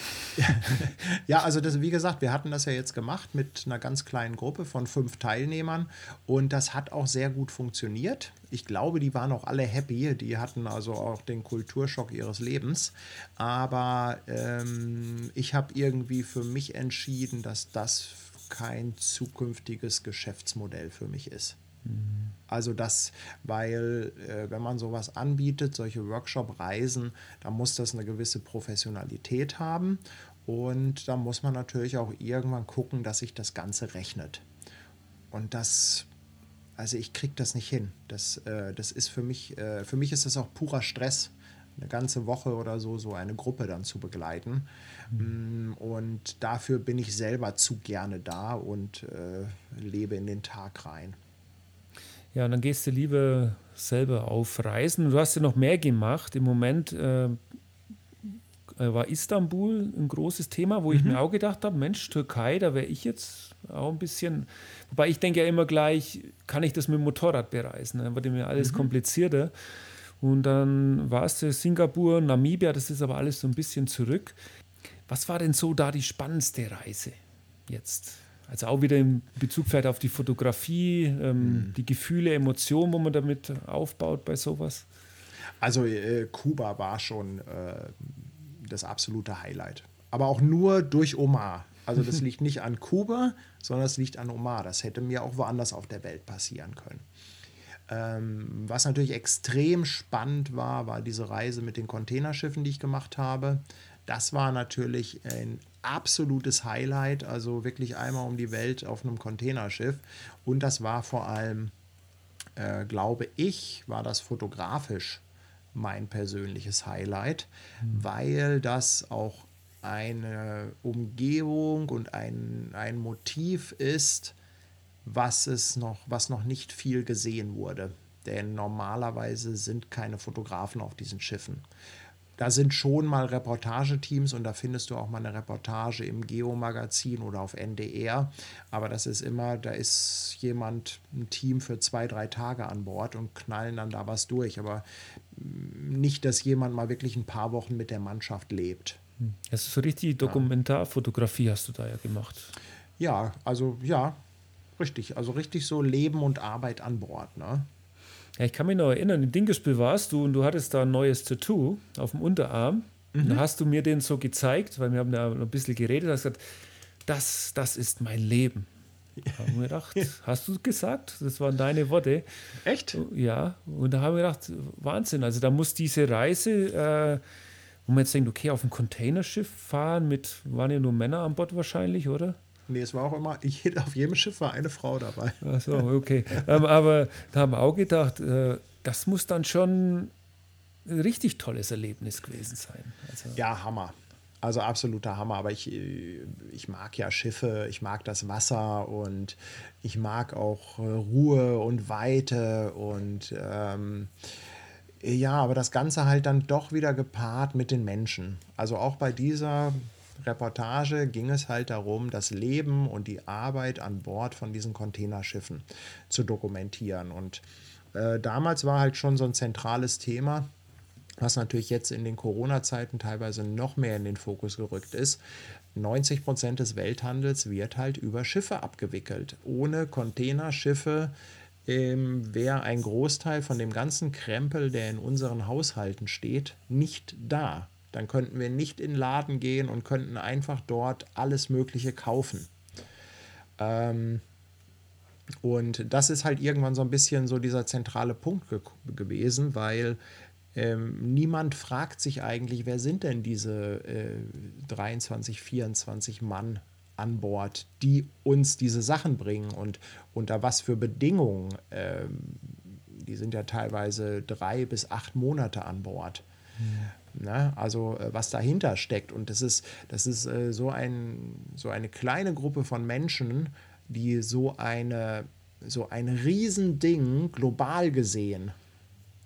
[LAUGHS] ja, also das, wie gesagt, wir hatten das ja jetzt gemacht mit einer ganz kleinen Gruppe von fünf Teilnehmern und das hat auch sehr gut funktioniert. Ich glaube, die waren auch alle happy, die hatten also auch den Kulturschock ihres Lebens. Aber ähm, ich habe irgendwie für mich entschieden, dass das kein zukünftiges Geschäftsmodell für mich ist. Also das, weil äh, wenn man sowas anbietet, solche Workshop-Reisen, dann muss das eine gewisse Professionalität haben und da muss man natürlich auch irgendwann gucken, dass sich das Ganze rechnet. Und das, also ich kriege das nicht hin. Das, äh, das ist für mich, äh, für mich ist das auch purer Stress, eine ganze Woche oder so, so eine Gruppe dann zu begleiten. Mhm. Und dafür bin ich selber zu gerne da und äh, lebe in den Tag rein. Ja, und dann gehst du lieber selber auf Reisen. Du hast ja noch mehr gemacht. Im Moment äh, äh war Istanbul ein großes Thema, wo mhm. ich mir auch gedacht habe, Mensch, Türkei, da wäre ich jetzt auch ein bisschen. Wobei ich denke ja immer gleich, kann ich das mit dem Motorrad bereisen? Dann wird mir alles mhm. komplizierter. Und dann war es Singapur, Namibia, das ist aber alles so ein bisschen zurück. Was war denn so da die spannendste Reise jetzt? Also auch wieder im Bezug vielleicht auf die Fotografie, ähm, mhm. die Gefühle, Emotionen, wo man damit aufbaut bei sowas? Also äh, Kuba war schon äh, das absolute Highlight. Aber auch nur durch Omar. Also das liegt nicht an [LAUGHS] Kuba, sondern es liegt an Omar. Das hätte mir auch woanders auf der Welt passieren können. Ähm, was natürlich extrem spannend war, war diese Reise mit den Containerschiffen, die ich gemacht habe. Das war natürlich ein absolutes Highlight, also wirklich einmal um die Welt auf einem Containerschiff. Und das war vor allem, äh, glaube ich, war das fotografisch mein persönliches Highlight, mhm. weil das auch eine Umgebung und ein, ein Motiv ist, was es noch, was noch nicht viel gesehen wurde. Denn normalerweise sind keine Fotografen auf diesen Schiffen da sind schon mal Reportageteams und da findest du auch mal eine Reportage im Geo-Magazin oder auf NDR. Aber das ist immer, da ist jemand, ein Team für zwei, drei Tage an Bord und knallen dann da was durch. Aber mm, nicht, dass jemand mal wirklich ein paar Wochen mit der Mannschaft lebt. Das ist so richtig Dokumentarfotografie hast du da ja gemacht. Ja, also ja, richtig. Also richtig so Leben und Arbeit an Bord. Ne? Ja, ich kann mich noch erinnern, im Dinkelspiel warst du und du hattest da ein neues Tattoo auf dem Unterarm. Mhm. Da hast du mir den so gezeigt, weil wir haben da noch ein bisschen geredet, hast gesagt, das, das ist mein Leben. Da haben wir gedacht, [LAUGHS] hast du gesagt? Das waren deine Worte. Echt? Ja, und da haben wir gedacht, Wahnsinn. Also da muss diese Reise, äh, wo man jetzt denkt, okay, auf ein Containerschiff fahren mit, waren ja nur Männer an Bord wahrscheinlich, oder? Nee, es war auch immer, auf jedem Schiff war eine Frau dabei. Ach so, okay. aber da haben wir auch gedacht, äh, das muss dann schon ein richtig tolles Erlebnis gewesen sein. Also ja, Hammer. Also absoluter Hammer. Aber ich, ich mag ja Schiffe, ich mag das Wasser und ich mag auch äh, Ruhe und Weite und ähm, ja, aber das Ganze halt dann doch wieder gepaart mit den Menschen. Also auch bei dieser Reportage ging es halt darum, das Leben und die Arbeit an Bord von diesen Containerschiffen zu dokumentieren. Und äh, damals war halt schon so ein zentrales Thema, was natürlich jetzt in den Corona-Zeiten teilweise noch mehr in den Fokus gerückt ist. 90 Prozent des Welthandels wird halt über Schiffe abgewickelt. Ohne Containerschiffe ähm, wäre ein Großteil von dem ganzen Krempel, der in unseren Haushalten steht, nicht da dann könnten wir nicht in den Laden gehen und könnten einfach dort alles Mögliche kaufen. Ähm, und das ist halt irgendwann so ein bisschen so dieser zentrale Punkt ge gewesen, weil ähm, niemand fragt sich eigentlich, wer sind denn diese äh, 23, 24 Mann an Bord, die uns diese Sachen bringen und unter was für Bedingungen. Ähm, die sind ja teilweise drei bis acht Monate an Bord. Mhm. Ne? Also äh, was dahinter steckt. Und das ist, das ist äh, so, ein, so eine kleine Gruppe von Menschen, die so, eine, so ein Riesending global gesehen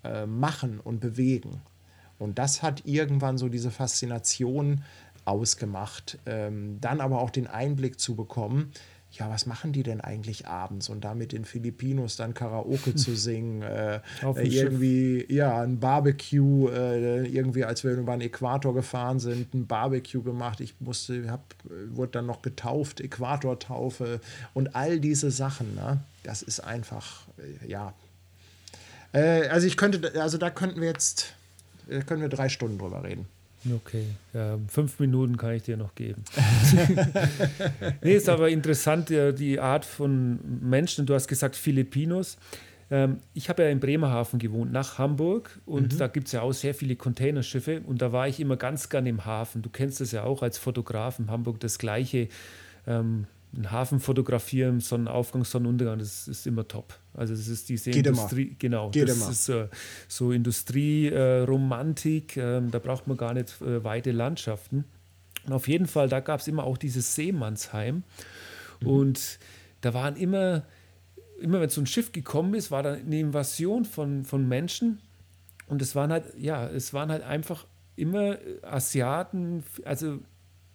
äh, machen und bewegen. Und das hat irgendwann so diese Faszination ausgemacht. Ähm, dann aber auch den Einblick zu bekommen, ja, was machen die denn eigentlich abends? Und da mit den Filipinos dann Karaoke zu [LAUGHS] singen, äh, äh irgendwie, Schiff. ja, ein Barbecue, äh, irgendwie, als wir über den Äquator gefahren sind, ein Barbecue gemacht. Ich musste, hab, wurde dann noch getauft, Äquatortaufe und all diese Sachen. Ne? Das ist einfach, äh, ja. Äh, also ich könnte, also da könnten wir jetzt, können wir drei Stunden drüber reden. Okay, ja, fünf Minuten kann ich dir noch geben. [LAUGHS] nee, ist aber interessant, die Art von Menschen. Du hast gesagt Filipinos. Ähm, ich habe ja in Bremerhaven gewohnt, nach Hamburg. Und mhm. da gibt es ja auch sehr viele Containerschiffe. Und da war ich immer ganz gern im Hafen. Du kennst es ja auch als Fotograf in Hamburg, das Gleiche. Ähm, einen Hafen fotografieren, Sonnenaufgang, Sonnenuntergang, das ist immer top. Also das ist diese Geht Industrie, immer. genau, Geht das immer. ist äh, so Industrieromantik, äh, äh, da braucht man gar nicht äh, weite Landschaften. Und auf jeden Fall, da gab es immer auch dieses Seemannsheim mhm. und da waren immer, immer wenn so ein Schiff gekommen ist, war da eine Invasion von, von Menschen und es waren halt, ja, es waren halt einfach immer Asiaten, also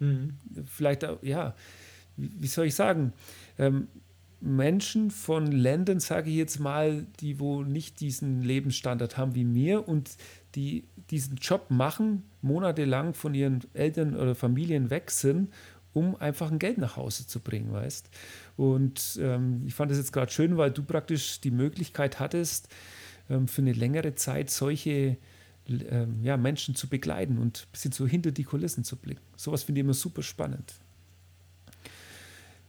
mhm. vielleicht, ja, wie soll ich sagen, ähm, Menschen von Ländern, sage ich jetzt mal, die wo nicht diesen Lebensstandard haben wie mir und die diesen Job machen, monatelang von ihren Eltern oder Familien weg sind, um einfach ein Geld nach Hause zu bringen, weißt. Und ähm, ich fand das jetzt gerade schön, weil du praktisch die Möglichkeit hattest, ähm, für eine längere Zeit solche ähm, ja, Menschen zu begleiten und ein bisschen so hinter die Kulissen zu blicken. Sowas finde ich immer super spannend.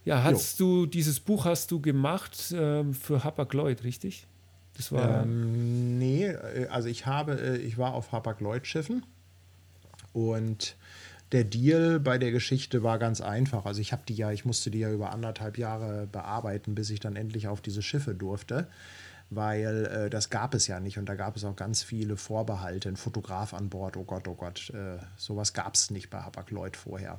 Ja, hast jo. du dieses Buch hast du gemacht ähm, für Hapag-Lloyd, richtig? Das war ähm, nee, äh, also ich habe äh, ich war auf Hapag-Lloyd-Schiffen und der Deal bei der Geschichte war ganz einfach. Also ich habe die ja, ich musste die ja über anderthalb Jahre bearbeiten, bis ich dann endlich auf diese Schiffe durfte, weil äh, das gab es ja nicht und da gab es auch ganz viele Vorbehalte. Ein Fotograf an Bord, oh Gott, oh Gott, äh, sowas gab es nicht bei Hapag-Lloyd vorher.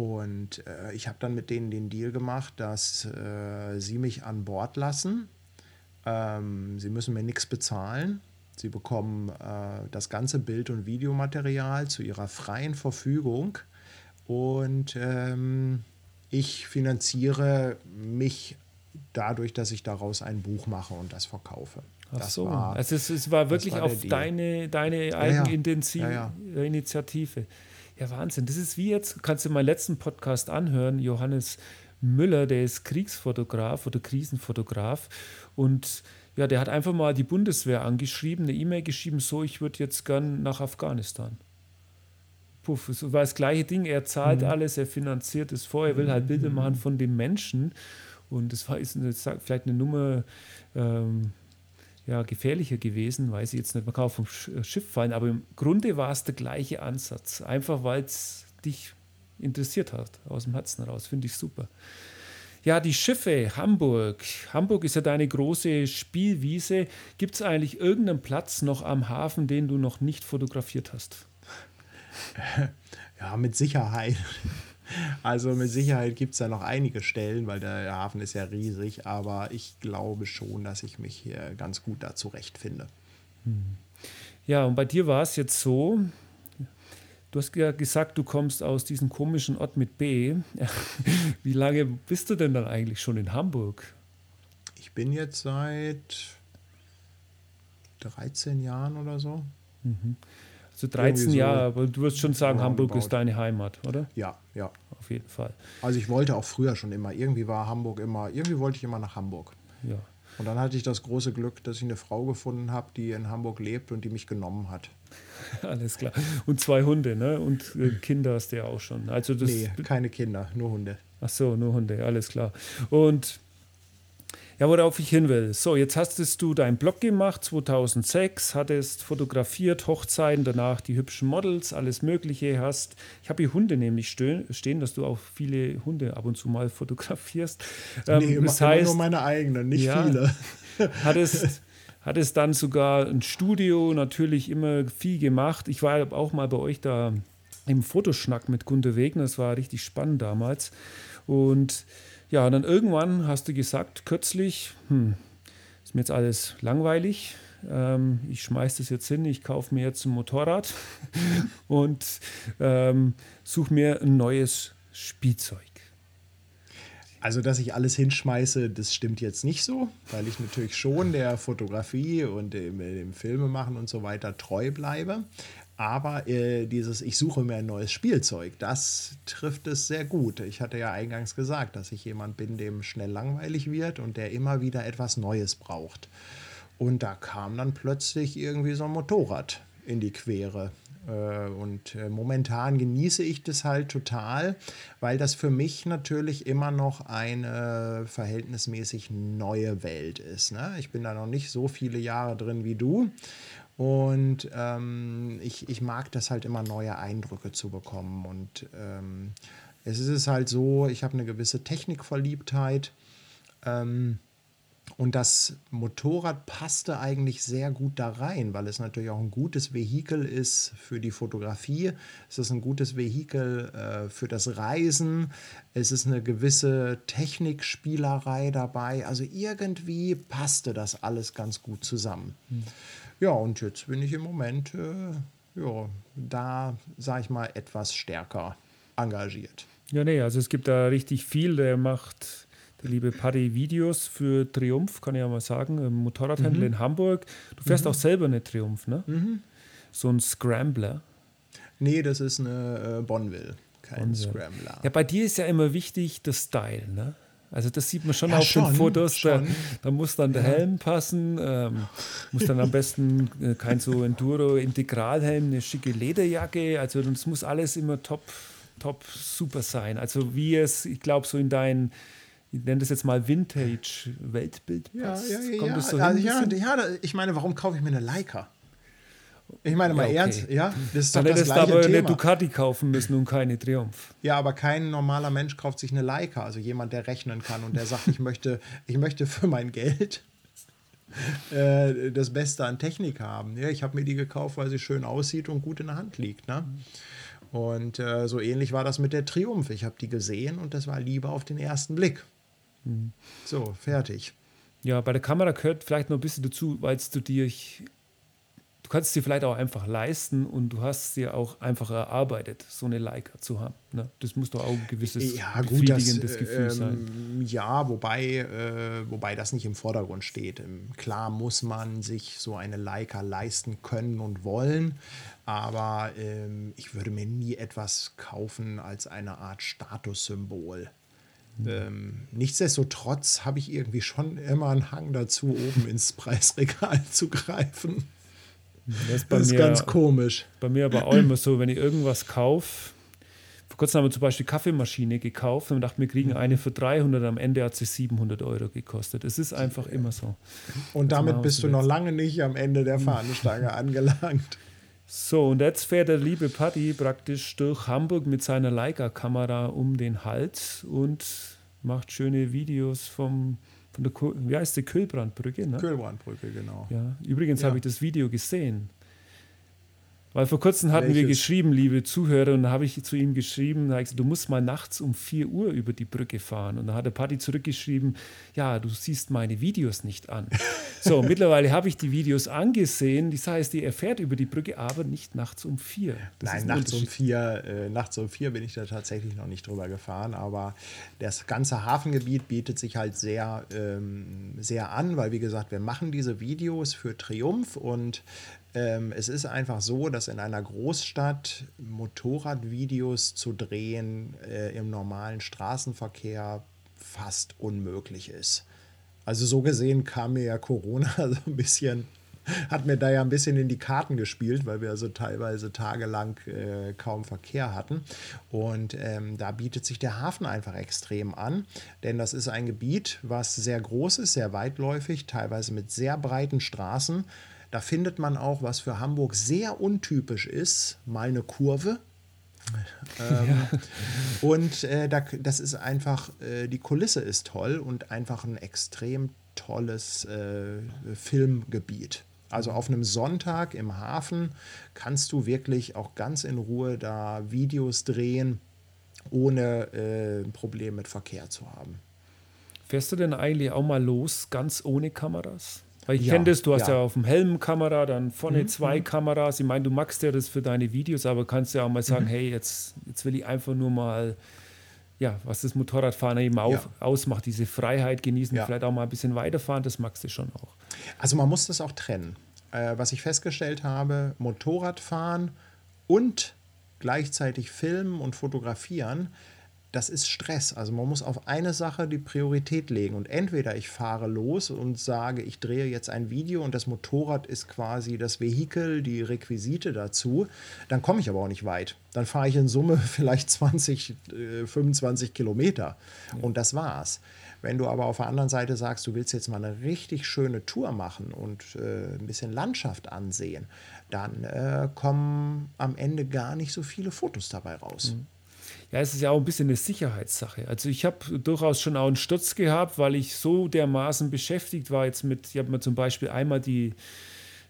Und äh, ich habe dann mit denen den Deal gemacht, dass äh, sie mich an Bord lassen. Ähm, sie müssen mir nichts bezahlen. Sie bekommen äh, das ganze Bild- und Videomaterial zu ihrer freien Verfügung. Und ähm, ich finanziere mich dadurch, dass ich daraus ein Buch mache und das verkaufe. Ach das so, war, also es, es war wirklich war auf deine, deine Eigeninitiative. Ja, ja. Ja, Wahnsinn. Das ist wie jetzt, kannst du meinen letzten Podcast anhören, Johannes Müller, der ist Kriegsfotograf oder Krisenfotograf. Und ja, der hat einfach mal die Bundeswehr angeschrieben, eine E-Mail geschrieben, so, ich würde jetzt gern nach Afghanistan. Puff, es war das gleiche Ding, er zahlt mhm. alles, er finanziert es vor, er will halt Bilder mhm. machen von den Menschen. Und das war, ist eine, vielleicht eine Nummer, ähm, ja, gefährlicher gewesen, weiß ich jetzt nicht, man kann auch vom äh, Schiff fallen, aber im Grunde war es der gleiche Ansatz. Einfach weil es dich interessiert hat, aus dem Herzen raus. Finde ich super. Ja, die Schiffe, Hamburg. Hamburg ist ja deine große Spielwiese. Gibt es eigentlich irgendeinen Platz noch am Hafen, den du noch nicht fotografiert hast? [LAUGHS] Ja, mit Sicherheit. Also mit Sicherheit gibt es da noch einige Stellen, weil der Hafen ist ja riesig, aber ich glaube schon, dass ich mich hier ganz gut da zurechtfinde. Ja, und bei dir war es jetzt so, du hast ja gesagt, du kommst aus diesem komischen Ort mit B. [LAUGHS] Wie lange bist du denn dann eigentlich schon in Hamburg? Ich bin jetzt seit 13 Jahren oder so. Mhm. So 13 Jahre, aber du wirst schon sagen, Hamburg ist deine Heimat, oder? Ja, ja. Auf jeden Fall. Also ich wollte auch früher schon immer, irgendwie war Hamburg immer, irgendwie wollte ich immer nach Hamburg. Ja. Und dann hatte ich das große Glück, dass ich eine Frau gefunden habe, die in Hamburg lebt und die mich genommen hat. [LAUGHS] Alles klar. Und zwei Hunde, ne? Und äh, Kinder hast du ja auch schon. Also das nee, keine Kinder, nur Hunde. Ach so, nur Hunde, alles klar. Und ja, worauf ich hin will. So, jetzt hast du deinen Blog gemacht, 2006, hattest fotografiert, Hochzeiten, danach die hübschen Models, alles Mögliche hast. Ich habe hier Hunde nämlich stehen, dass du auch viele Hunde ab und zu mal [LAUGHS] fotografierst. Ähm, nee, immer, das heißt, nur meine eigenen, nicht ja, viele. [LAUGHS] hattest, hattest dann sogar ein Studio, natürlich immer viel gemacht. Ich war auch mal bei euch da im Fotoschnack mit Gunter Wegner, das war richtig spannend damals. Und ja, und dann irgendwann hast du gesagt, kürzlich, hm, ist mir jetzt alles langweilig, ähm, ich schmeiße das jetzt hin, ich kaufe mir jetzt ein Motorrad [LAUGHS] und ähm, suche mir ein neues Spielzeug. Also, dass ich alles hinschmeiße, das stimmt jetzt nicht so, weil ich natürlich schon der Fotografie und dem, dem Filmemachen und so weiter treu bleibe. Aber äh, dieses Ich suche mir ein neues Spielzeug, das trifft es sehr gut. Ich hatte ja eingangs gesagt, dass ich jemand bin, dem schnell langweilig wird und der immer wieder etwas Neues braucht. Und da kam dann plötzlich irgendwie so ein Motorrad in die Quere. Äh, und äh, momentan genieße ich das halt total, weil das für mich natürlich immer noch eine verhältnismäßig neue Welt ist. Ne? Ich bin da noch nicht so viele Jahre drin wie du. Und ähm, ich, ich mag das halt immer neue Eindrücke zu bekommen. Und ähm, es ist halt so, ich habe eine gewisse Technikverliebtheit. Ähm, und das Motorrad passte eigentlich sehr gut da rein, weil es natürlich auch ein gutes Vehikel ist für die Fotografie. Es ist ein gutes Vehikel äh, für das Reisen. Es ist eine gewisse Technikspielerei dabei. Also irgendwie passte das alles ganz gut zusammen. Hm. Ja, und jetzt bin ich im Moment äh, ja, da, sage ich mal, etwas stärker engagiert. Ja, nee, also es gibt da richtig viel. Der macht der liebe Paddy Videos für Triumph, kann ich ja mal sagen, im Motorradhändler mhm. in Hamburg. Du fährst mhm. auch selber eine Triumph, ne? Mhm. So ein Scrambler. Nee, das ist eine äh, Bonville, kein Bonville. Scrambler. Ja, bei dir ist ja immer wichtig der Style, ne? Also das sieht man schon ja, auf schon, den Fotos. Da, da, muss dann der ja. Helm passen, ähm, muss dann am besten äh, kein so Enduro-Integralhelm, eine schicke Lederjacke. Also das muss alles immer top, top super sein. Also wie es, ich glaube, so in deinen ich nenne das jetzt mal Vintage-Weltbild. Ja, ja, ja. So also, ja, ja, ich meine, warum kaufe ich mir eine Leica? Ich meine mal ja, okay. ernst, ja, das ist Dann doch das gleiche aber Thema. eine Ducati kaufen müssen und keine Triumph. Ja, aber kein normaler Mensch kauft sich eine Leica, also jemand, der rechnen kann und der sagt, ich möchte, ich möchte für mein Geld [LAUGHS] äh, das Beste an Technik haben. Ja, ich habe mir die gekauft, weil sie schön aussieht und gut in der Hand liegt. Ne? Und äh, so ähnlich war das mit der Triumph. Ich habe die gesehen und das war Liebe auf den ersten Blick. Mhm. So, fertig. Ja, bei der Kamera gehört vielleicht noch ein bisschen dazu, weil du du kannst es dir vielleicht auch einfach leisten und du hast dir auch einfach erarbeitet, so eine Leica zu haben. Ne? Das muss doch auch ein gewisses ja, befriedigendes gut, das, Gefühl ähm, sein. Ja, wobei, äh, wobei das nicht im Vordergrund steht. Ähm, klar muss man sich so eine Leica leisten können und wollen, aber ähm, ich würde mir nie etwas kaufen als eine Art Statussymbol. Ähm, nichtsdestotrotz habe ich irgendwie schon immer einen Hang dazu, oben ins Preisregal [LAUGHS] zu greifen. Das ist, das ist mir, ganz komisch. Bei mir aber auch immer so, wenn ich irgendwas kaufe. Vor kurzem haben wir zum Beispiel Kaffeemaschine gekauft und dachten, wir kriegen eine für 300, am Ende hat sie 700 Euro gekostet. Es ist einfach immer so. Und damit bist du noch lange nicht am Ende der Fahnenstange [LAUGHS] angelangt. So, und jetzt fährt der liebe Paddy praktisch durch Hamburg mit seiner Leica-Kamera um den Hals und macht schöne Videos vom, von der, wie heißt die, Kühlbrandbrücke? Ne? Kühlbrandbrücke, genau. Ja, übrigens ja. habe ich das Video gesehen. Weil vor kurzem hatten Welches? wir geschrieben, liebe Zuhörer, und da habe ich zu ihm geschrieben, da ich gesagt, du musst mal nachts um 4 Uhr über die Brücke fahren. Und da hat der Party zurückgeschrieben, ja, du siehst meine Videos nicht an. [LAUGHS] so, mittlerweile habe ich die Videos angesehen. Das heißt, er fährt über die Brücke, aber nicht nachts um 4. Nein, nachts um 4, äh, nachts um 4 bin ich da tatsächlich noch nicht drüber gefahren. Aber das ganze Hafengebiet bietet sich halt sehr, ähm, sehr an, weil, wie gesagt, wir machen diese Videos für Triumph und ähm, es ist einfach so, dass in einer Großstadt Motorradvideos zu drehen äh, im normalen Straßenverkehr fast unmöglich ist. Also so gesehen kam mir ja Corona [LAUGHS] so ein bisschen, hat mir da ja ein bisschen in die Karten gespielt, weil wir also teilweise tagelang äh, kaum Verkehr hatten. Und ähm, da bietet sich der Hafen einfach extrem an, denn das ist ein Gebiet, was sehr groß ist, sehr weitläufig, teilweise mit sehr breiten Straßen. Da findet man auch, was für Hamburg sehr untypisch ist, mal eine Kurve. [LAUGHS] ähm, ja. Und äh, da, das ist einfach, äh, die Kulisse ist toll und einfach ein extrem tolles äh, Filmgebiet. Also auf einem Sonntag im Hafen kannst du wirklich auch ganz in Ruhe da Videos drehen, ohne äh, ein Problem mit Verkehr zu haben. Fährst du denn eigentlich auch mal los, ganz ohne Kameras? Weil ich ja, kenne das, du hast ja. ja. auf dem Helm Kamera, dann vorne mhm. zwei mhm. Kameras. Ich meine, du magst ja das für deine Videos, aber kannst ja auch mal sagen, mhm. hey, jetzt, jetzt will ich einfach nur mal ja, was das Motorradfahren eben auch ja. ausmacht, diese Freiheit genießen, vielleicht auch mal ein bisschen weiterfahren, das magst du schon auch. Also man muss das auch trennen. Äh, was ich festgestellt habe, Motorradfahren und gleichzeitig filmen und fotografieren, das ist Stress. Also man muss auf eine Sache die Priorität legen. Und entweder ich fahre los und sage, ich drehe jetzt ein Video und das Motorrad ist quasi das Vehikel, die Requisite dazu, dann komme ich aber auch nicht weit. Dann fahre ich in Summe [LAUGHS] vielleicht 20, 25 äh, Kilometer. Ja. Und das war's. Wenn du aber auf der anderen Seite sagst, du willst jetzt mal eine richtig schöne Tour machen und äh, ein bisschen Landschaft ansehen, dann äh, kommen am Ende gar nicht so viele Fotos dabei raus. Mhm. Ja, es ist ja auch ein bisschen eine Sicherheitssache. Also ich habe durchaus schon auch einen Sturz gehabt, weil ich so dermaßen beschäftigt war jetzt mit, ich habe mir zum Beispiel einmal die,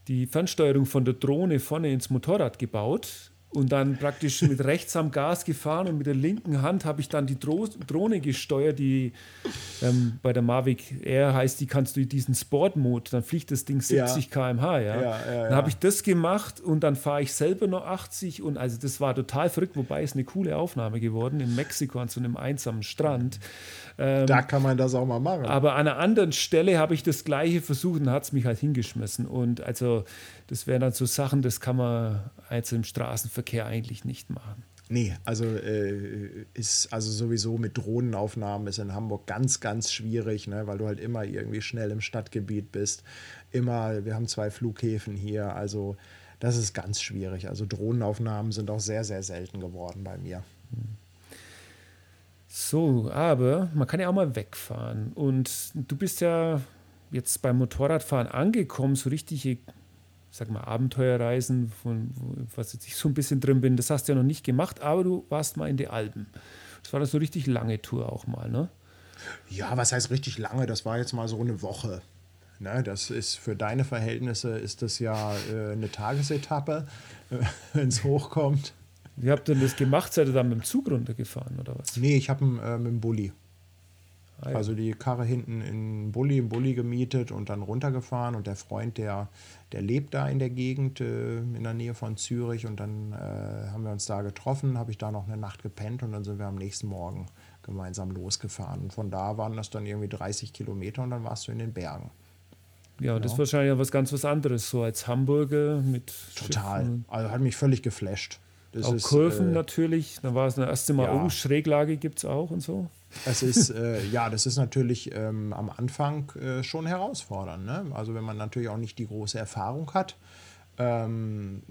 die Fernsteuerung von der Drohne vorne ins Motorrad gebaut und dann praktisch mit rechts am Gas gefahren und mit der linken Hand habe ich dann die Dro Drohne gesteuert, die ähm, bei der Mavic Air heißt, die kannst du diesen Sport-Mode, dann fliegt das Ding 70 ja. km/h. Ja? ja, ja dann habe ich das gemacht und dann fahre ich selber noch 80 und also das war total verrückt, wobei es eine coole Aufnahme geworden in Mexiko an so einem einsamen Strand. Ähm, da kann man das auch mal machen. Aber an einer anderen Stelle habe ich das Gleiche versucht und hat es mich halt hingeschmissen. Und also, das wären dann so Sachen, das kann man jetzt im Straßenverkehr eigentlich nicht machen. Nee, also äh, ist also sowieso mit Drohnenaufnahmen ist in Hamburg ganz, ganz schwierig, ne, weil du halt immer irgendwie schnell im Stadtgebiet bist. Immer, wir haben zwei Flughäfen hier, also das ist ganz schwierig. Also Drohnenaufnahmen sind auch sehr, sehr selten geworden bei mir. So, aber man kann ja auch mal wegfahren. Und du bist ja jetzt beim Motorradfahren angekommen, so richtige, sag mal, Abenteuerreisen, von was jetzt ich so ein bisschen drin bin, das hast du ja noch nicht gemacht, aber du warst mal in die Alpen. Das war das so richtig lange Tour auch mal, ne? Ja, was heißt richtig lange? Das war jetzt mal so eine Woche. Ne, das ist für deine Verhältnisse ist das ja äh, eine Tagesetappe, äh, [LAUGHS] wenn es hochkommt. Wie habt ihr denn das gemacht? Seid ihr dann mit dem Zug runtergefahren oder was? Nee, ich habe äh, mit dem Bulli. Ah. Also die Karre hinten in Bulli, im Bulli gemietet und dann runtergefahren. Und der Freund, der, der lebt da in der Gegend, äh, in der Nähe von Zürich. Und dann äh, haben wir uns da getroffen, habe ich da noch eine Nacht gepennt und dann sind wir am nächsten Morgen gemeinsam losgefahren. Und von da waren das dann irgendwie 30 Kilometer und dann warst du in den Bergen. Ja, das ist wahrscheinlich was ganz was anderes, so als Hamburger mit. Total. Schiffen. Also hat mich völlig geflasht. Das auch ist, Kurven äh, natürlich, da war es das erste Mal, ja. oh, Schräglage gibt es auch und so. Es ist, äh, ja, das ist natürlich ähm, am Anfang äh, schon herausfordernd. Ne? Also wenn man natürlich auch nicht die große Erfahrung hat, ähm,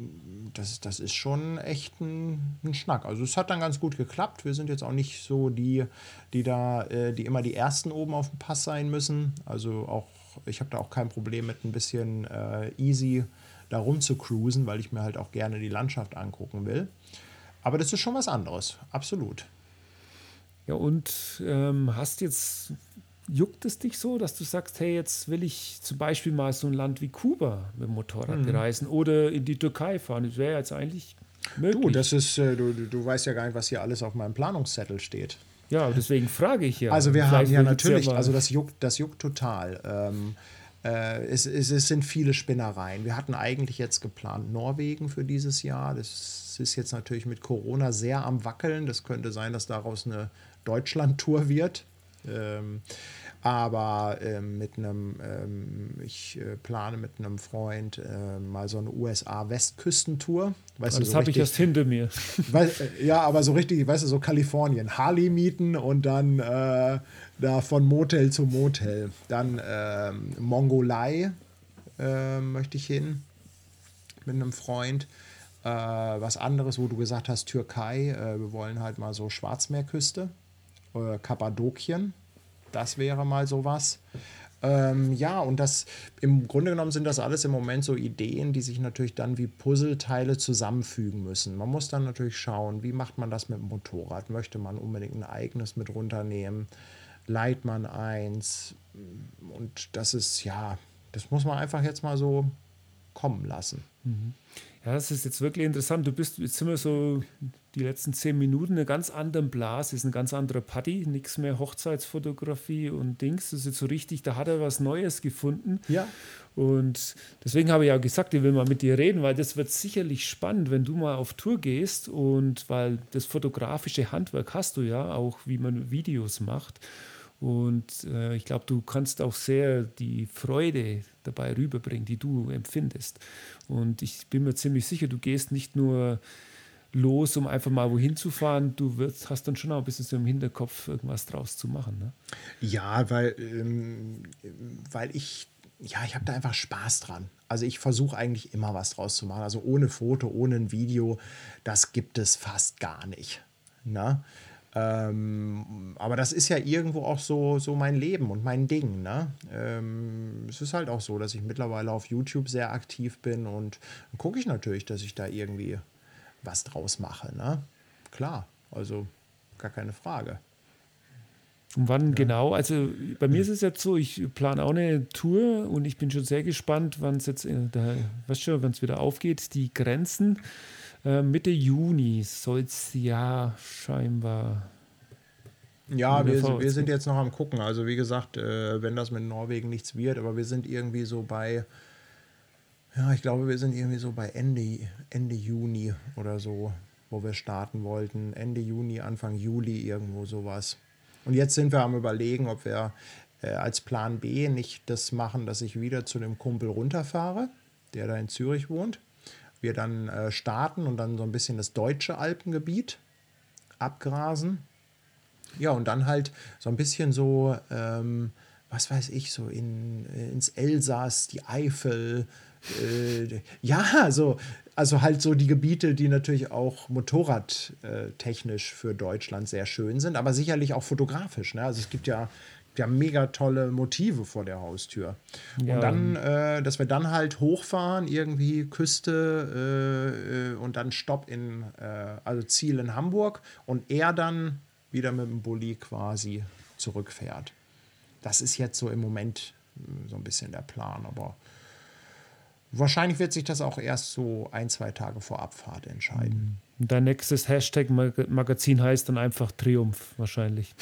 das, das ist schon echt ein, ein, Schnack. Also es hat dann ganz gut geklappt. Wir sind jetzt auch nicht so die, die da, äh, die immer die Ersten oben auf dem Pass sein müssen. Also auch, ich habe da auch kein Problem mit ein bisschen äh, easy da rum zu cruisen, weil ich mir halt auch gerne die Landschaft angucken will. Aber das ist schon was anderes, absolut. Ja, und ähm, hast jetzt, juckt es dich so, dass du sagst, hey, jetzt will ich zum Beispiel mal so ein Land wie Kuba mit dem Motorrad mhm. bereisen oder in die Türkei fahren? Das wäre jetzt eigentlich möglich. Du, das ist, äh, du, du weißt ja gar nicht, was hier alles auf meinem Planungszettel steht. Ja, deswegen frage ich ja. Also wir haben ja natürlich, ja also das juckt, das juckt total. Ähm, äh, es, es, es, sind viele Spinnereien. Wir hatten eigentlich jetzt geplant Norwegen für dieses Jahr. Das ist jetzt natürlich mit Corona sehr am Wackeln. Das könnte sein, dass daraus eine Deutschland-Tour wird. Ähm, aber ähm, mit einem, ähm, ich äh, plane mit einem Freund äh, mal so eine USA-Westküstentour. Weißt oh, das so habe ich erst hinter mir. [LAUGHS] Weil, äh, ja, aber so richtig, weißt du, so Kalifornien. Harley mieten und dann äh, da von Motel zu Motel. Dann ähm, Mongolei äh, möchte ich hin mit einem Freund. Äh, was anderes, wo du gesagt hast, Türkei. wir wollen halt mal so Schwarzmeerküste. Kappadokien das wäre mal sowas. Ähm, ja, und das im Grunde genommen sind das alles im Moment so Ideen, die sich natürlich dann wie Puzzleteile zusammenfügen müssen. Man muss dann natürlich schauen, wie macht man das mit dem Motorrad? Möchte man unbedingt ein eigenes mit runternehmen? Leiht man eins? Und das ist, ja, das muss man einfach jetzt mal so kommen lassen. Mhm. Ja, das ist jetzt wirklich interessant. Du bist jetzt immer so die letzten zehn Minuten in einer ganz anderen Blase, ist ein ganz anderer Party, nichts mehr Hochzeitsfotografie und Dings. Das ist jetzt so richtig, da hat er was Neues gefunden. Ja. Und deswegen habe ich ja gesagt, ich will mal mit dir reden, weil das wird sicherlich spannend, wenn du mal auf Tour gehst und weil das fotografische Handwerk hast du ja, auch wie man Videos macht. Und äh, ich glaube, du kannst auch sehr die Freude dabei rüberbringen, die du empfindest. Und ich bin mir ziemlich sicher, du gehst nicht nur los, um einfach mal wohin zu fahren, du wirst, hast dann schon auch ein bisschen so im Hinterkopf, irgendwas draus zu machen. Ne? Ja, weil, ähm, weil ich, ja, ich habe da einfach Spaß dran. Also ich versuche eigentlich immer was draus zu machen. Also ohne Foto, ohne ein Video, das gibt es fast gar nicht. Ne? Ähm, aber das ist ja irgendwo auch so, so mein Leben und mein Ding. Ne? Ähm, es ist halt auch so, dass ich mittlerweile auf YouTube sehr aktiv bin und gucke ich natürlich, dass ich da irgendwie was draus mache. Ne? Klar, also gar keine Frage. Und wann ja. genau? Also bei mir ist es jetzt so, ich plane auch eine Tour und ich bin schon sehr gespannt, wann es jetzt, da, weißt schon, wenn es wieder aufgeht, die Grenzen. Äh, Mitte Juni soll es ja scheinbar. Ja, wir, wir sind jetzt noch am gucken. Also wie gesagt, äh, wenn das mit Norwegen nichts wird, aber wir sind irgendwie so bei, ja, ich glaube, wir sind irgendwie so bei Ende, Ende Juni oder so, wo wir starten wollten. Ende Juni, Anfang Juli, irgendwo sowas. Und jetzt sind wir am Überlegen, ob wir äh, als Plan B nicht das machen, dass ich wieder zu dem Kumpel runterfahre, der da in Zürich wohnt wir dann äh, starten und dann so ein bisschen das deutsche Alpengebiet abgrasen. Ja, und dann halt so ein bisschen so, ähm, was weiß ich, so in, äh, ins Elsass, die Eifel. Äh, ja, so, also halt so die Gebiete, die natürlich auch motorradtechnisch für Deutschland sehr schön sind, aber sicherlich auch fotografisch. Ne? Also es gibt ja ja mega tolle Motive vor der Haustür. Ja. Und dann, äh, dass wir dann halt hochfahren, irgendwie Küste äh, äh, und dann Stopp in, äh, also Ziel in Hamburg und er dann wieder mit dem Bulli quasi zurückfährt. Das ist jetzt so im Moment hm, so ein bisschen der Plan, aber wahrscheinlich wird sich das auch erst so ein, zwei Tage vor Abfahrt entscheiden. Mhm. Dein nächstes Hashtag-Magazin heißt dann einfach Triumph wahrscheinlich.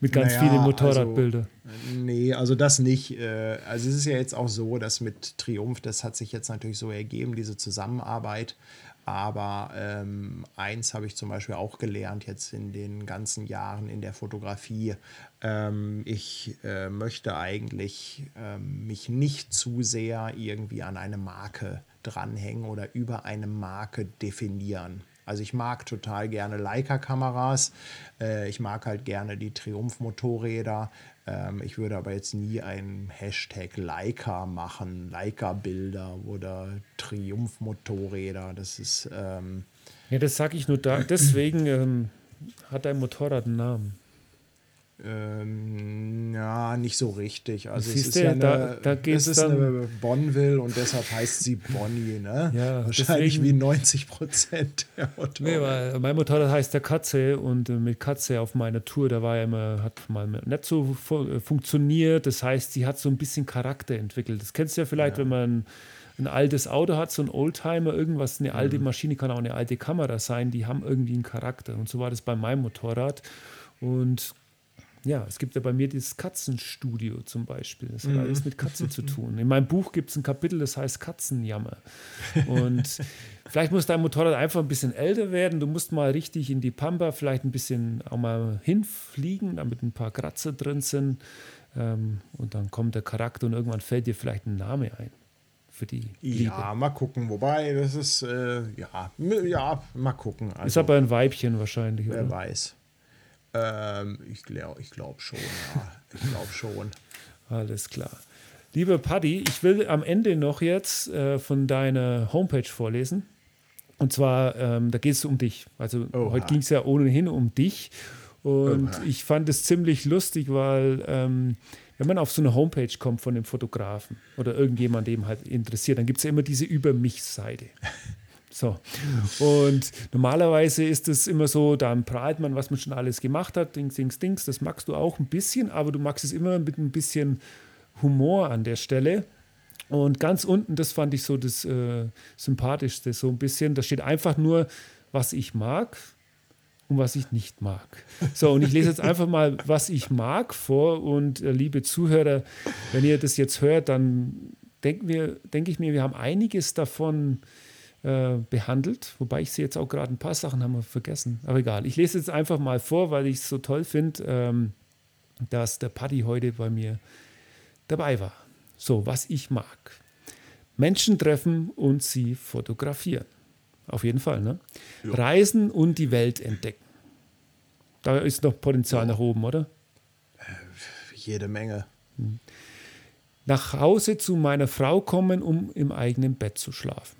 mit ganz naja, vielen Motorradbilder. Also, nee, also das nicht. Äh, also es ist ja jetzt auch so, dass mit Triumph, das hat sich jetzt natürlich so ergeben, diese Zusammenarbeit. Aber ähm, eins habe ich zum Beispiel auch gelernt jetzt in den ganzen Jahren in der Fotografie. Ähm, ich äh, möchte eigentlich ähm, mich nicht zu sehr irgendwie an eine Marke dranhängen oder über eine Marke definieren. Also ich mag total gerne Leica-Kameras. Äh, ich mag halt gerne die Triumph-Motorräder. Ähm, ich würde aber jetzt nie einen Hashtag Leica machen, Leica-Bilder oder Triumph-Motorräder. Das ist. Ähm ja, das sage ich nur da. Deswegen ähm, hat dein Motorrad einen Namen. Ähm, ja, nicht so richtig. Also Siehst es ist, ja eine, da, da es ist eine Bonneville und deshalb heißt sie Bonnie, ne? [LAUGHS] Ja, Wahrscheinlich deswegen, wie 90 Prozent der Motorräder. Nee, weil mein Motorrad heißt der Katze und äh, mit Katze auf meiner Tour, da war ja immer, hat mal nicht so äh, funktioniert. Das heißt, sie hat so ein bisschen Charakter entwickelt. Das kennst du ja vielleicht, ja. wenn man ein altes Auto hat, so ein Oldtimer, irgendwas, eine alte mhm. Maschine kann auch eine alte Kamera sein, die haben irgendwie einen Charakter. Und so war das bei meinem Motorrad. Und ja, es gibt ja bei mir dieses Katzenstudio zum Beispiel. Das hat mhm. alles mit Katzen zu [LAUGHS] tun. In meinem Buch gibt es ein Kapitel, das heißt Katzenjammer. Und [LAUGHS] vielleicht muss dein Motorrad einfach ein bisschen älter werden. Du musst mal richtig in die Pampa, vielleicht ein bisschen auch mal hinfliegen, damit ein paar Kratzer drin sind. Ähm, und dann kommt der Charakter und irgendwann fällt dir vielleicht ein Name ein. Für die Liebe. Ja, mal gucken. Wobei, das ist, äh, ja, ja, mal gucken. Also, ist aber ein Weibchen wahrscheinlich. Wer oder? weiß. Ähm, ich glaube ich glaub schon, ja. Ich glaube schon. [LAUGHS] Alles klar. Liebe Paddy, ich will am Ende noch jetzt äh, von deiner Homepage vorlesen. Und zwar, ähm, da geht es um dich. Also Oha. heute ging es ja ohnehin um dich. Und Oha. ich fand es ziemlich lustig, weil ähm, wenn man auf so eine Homepage kommt von dem Fotografen oder irgendjemand, dem halt interessiert, dann gibt es ja immer diese Über mich-Seite. [LAUGHS] So. Und normalerweise ist es immer so, dann prahlt man, was man schon alles gemacht hat, Dings, Dings, Dings. Das magst du auch ein bisschen, aber du magst es immer mit ein bisschen Humor an der Stelle. Und ganz unten, das fand ich so das äh, Sympathischste, so ein bisschen. Da steht einfach nur, was ich mag und was ich nicht mag. So, und ich lese jetzt einfach mal, was ich mag vor. Und äh, liebe Zuhörer, wenn ihr das jetzt hört, dann denken denke ich mir, wir haben einiges davon äh, behandelt, wobei ich sie jetzt auch gerade ein paar Sachen haben wir vergessen. Aber egal, ich lese jetzt einfach mal vor, weil ich es so toll finde, ähm, dass der Paddy heute bei mir dabei war. So, was ich mag. Menschen treffen und sie fotografieren. Auf jeden Fall, ne? Ja. Reisen und die Welt entdecken. Da ist noch Potenzial nach oben, oder? Äh, jede Menge. Hm. Nach Hause zu meiner Frau kommen, um im eigenen Bett zu schlafen.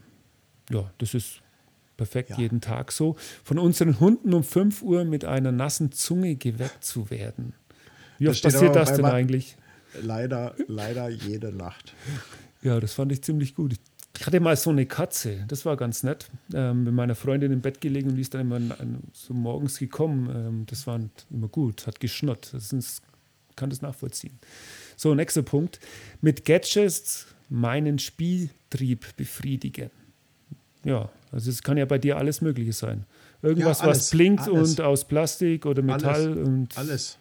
Ja, das ist perfekt ja. jeden Tag so. Von unseren Hunden um 5 Uhr mit einer nassen Zunge geweckt zu werden. Wie oft passiert das denn eigentlich? Leider, leider jede Nacht. Ja, das fand ich ziemlich gut. Ich hatte mal so eine Katze, das war ganz nett. Ähm, mit meiner Freundin im Bett gelegen und die ist dann immer so morgens gekommen. Ähm, das war immer gut, hat geschnurrt. Das ist, kann das nachvollziehen. So, nächster Punkt. Mit Gadgets meinen Spieltrieb befriedigen. Ja, also es kann ja bei dir alles Mögliche sein. Irgendwas, ja, alles, was blinkt alles. und aus Plastik oder Metall. Alles. Und alles.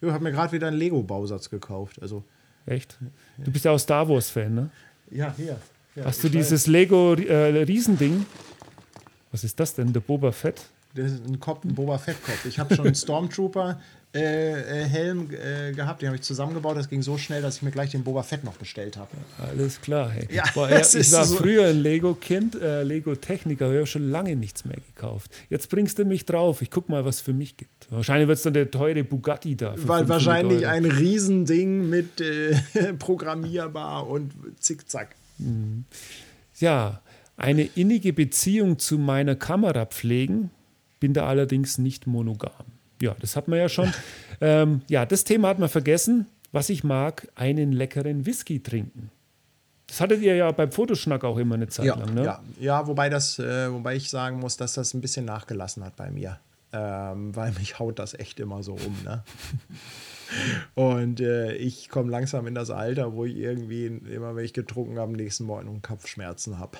Ich habe mir gerade wieder einen Lego-Bausatz gekauft. Also, Echt? Du bist ja auch Star Wars-Fan, ne? Ja, hier. Ja, Hast du dieses Lego-Riesending? Äh, Was ist das denn? Der Boba Fett? Das ist ein, Kopf, ein Boba Fett-Kopf. Ich habe schon einen [LAUGHS] Stormtrooper äh, äh, Helm äh, gehabt, den habe ich zusammengebaut. Das ging so schnell, dass ich mir gleich den Boba Fett noch bestellt habe. Alles klar. Hey. Ja, Boah, ja, ich war so früher ein Lego-Kind, äh, Lego-Techniker, ich habe schon lange nichts mehr gekauft. Jetzt bringst du mich drauf. Ich guck mal, was es für mich gibt. Wahrscheinlich wird es dann der teure Bugatti da. Weil wahrscheinlich Euro. ein Riesending mit äh, [LAUGHS] programmierbar und zickzack. Mhm. Ja, eine innige Beziehung zu meiner Kamera pflegen, bin da allerdings nicht monogam. Ja, das hat man ja schon. [LAUGHS] ähm, ja, das Thema hat man vergessen. Was ich mag, einen leckeren Whisky trinken. Das hattet ihr ja beim Fotoschnack auch immer eine Zeit ja, lang, ne? Ja, ja wobei, das, äh, wobei ich sagen muss, dass das ein bisschen nachgelassen hat bei mir. Ähm, weil mich haut das echt immer so um. Ne? [LAUGHS] Und äh, ich komme langsam in das Alter, wo ich irgendwie immer, wenn ich getrunken habe, am nächsten Morgen Kopfschmerzen habe.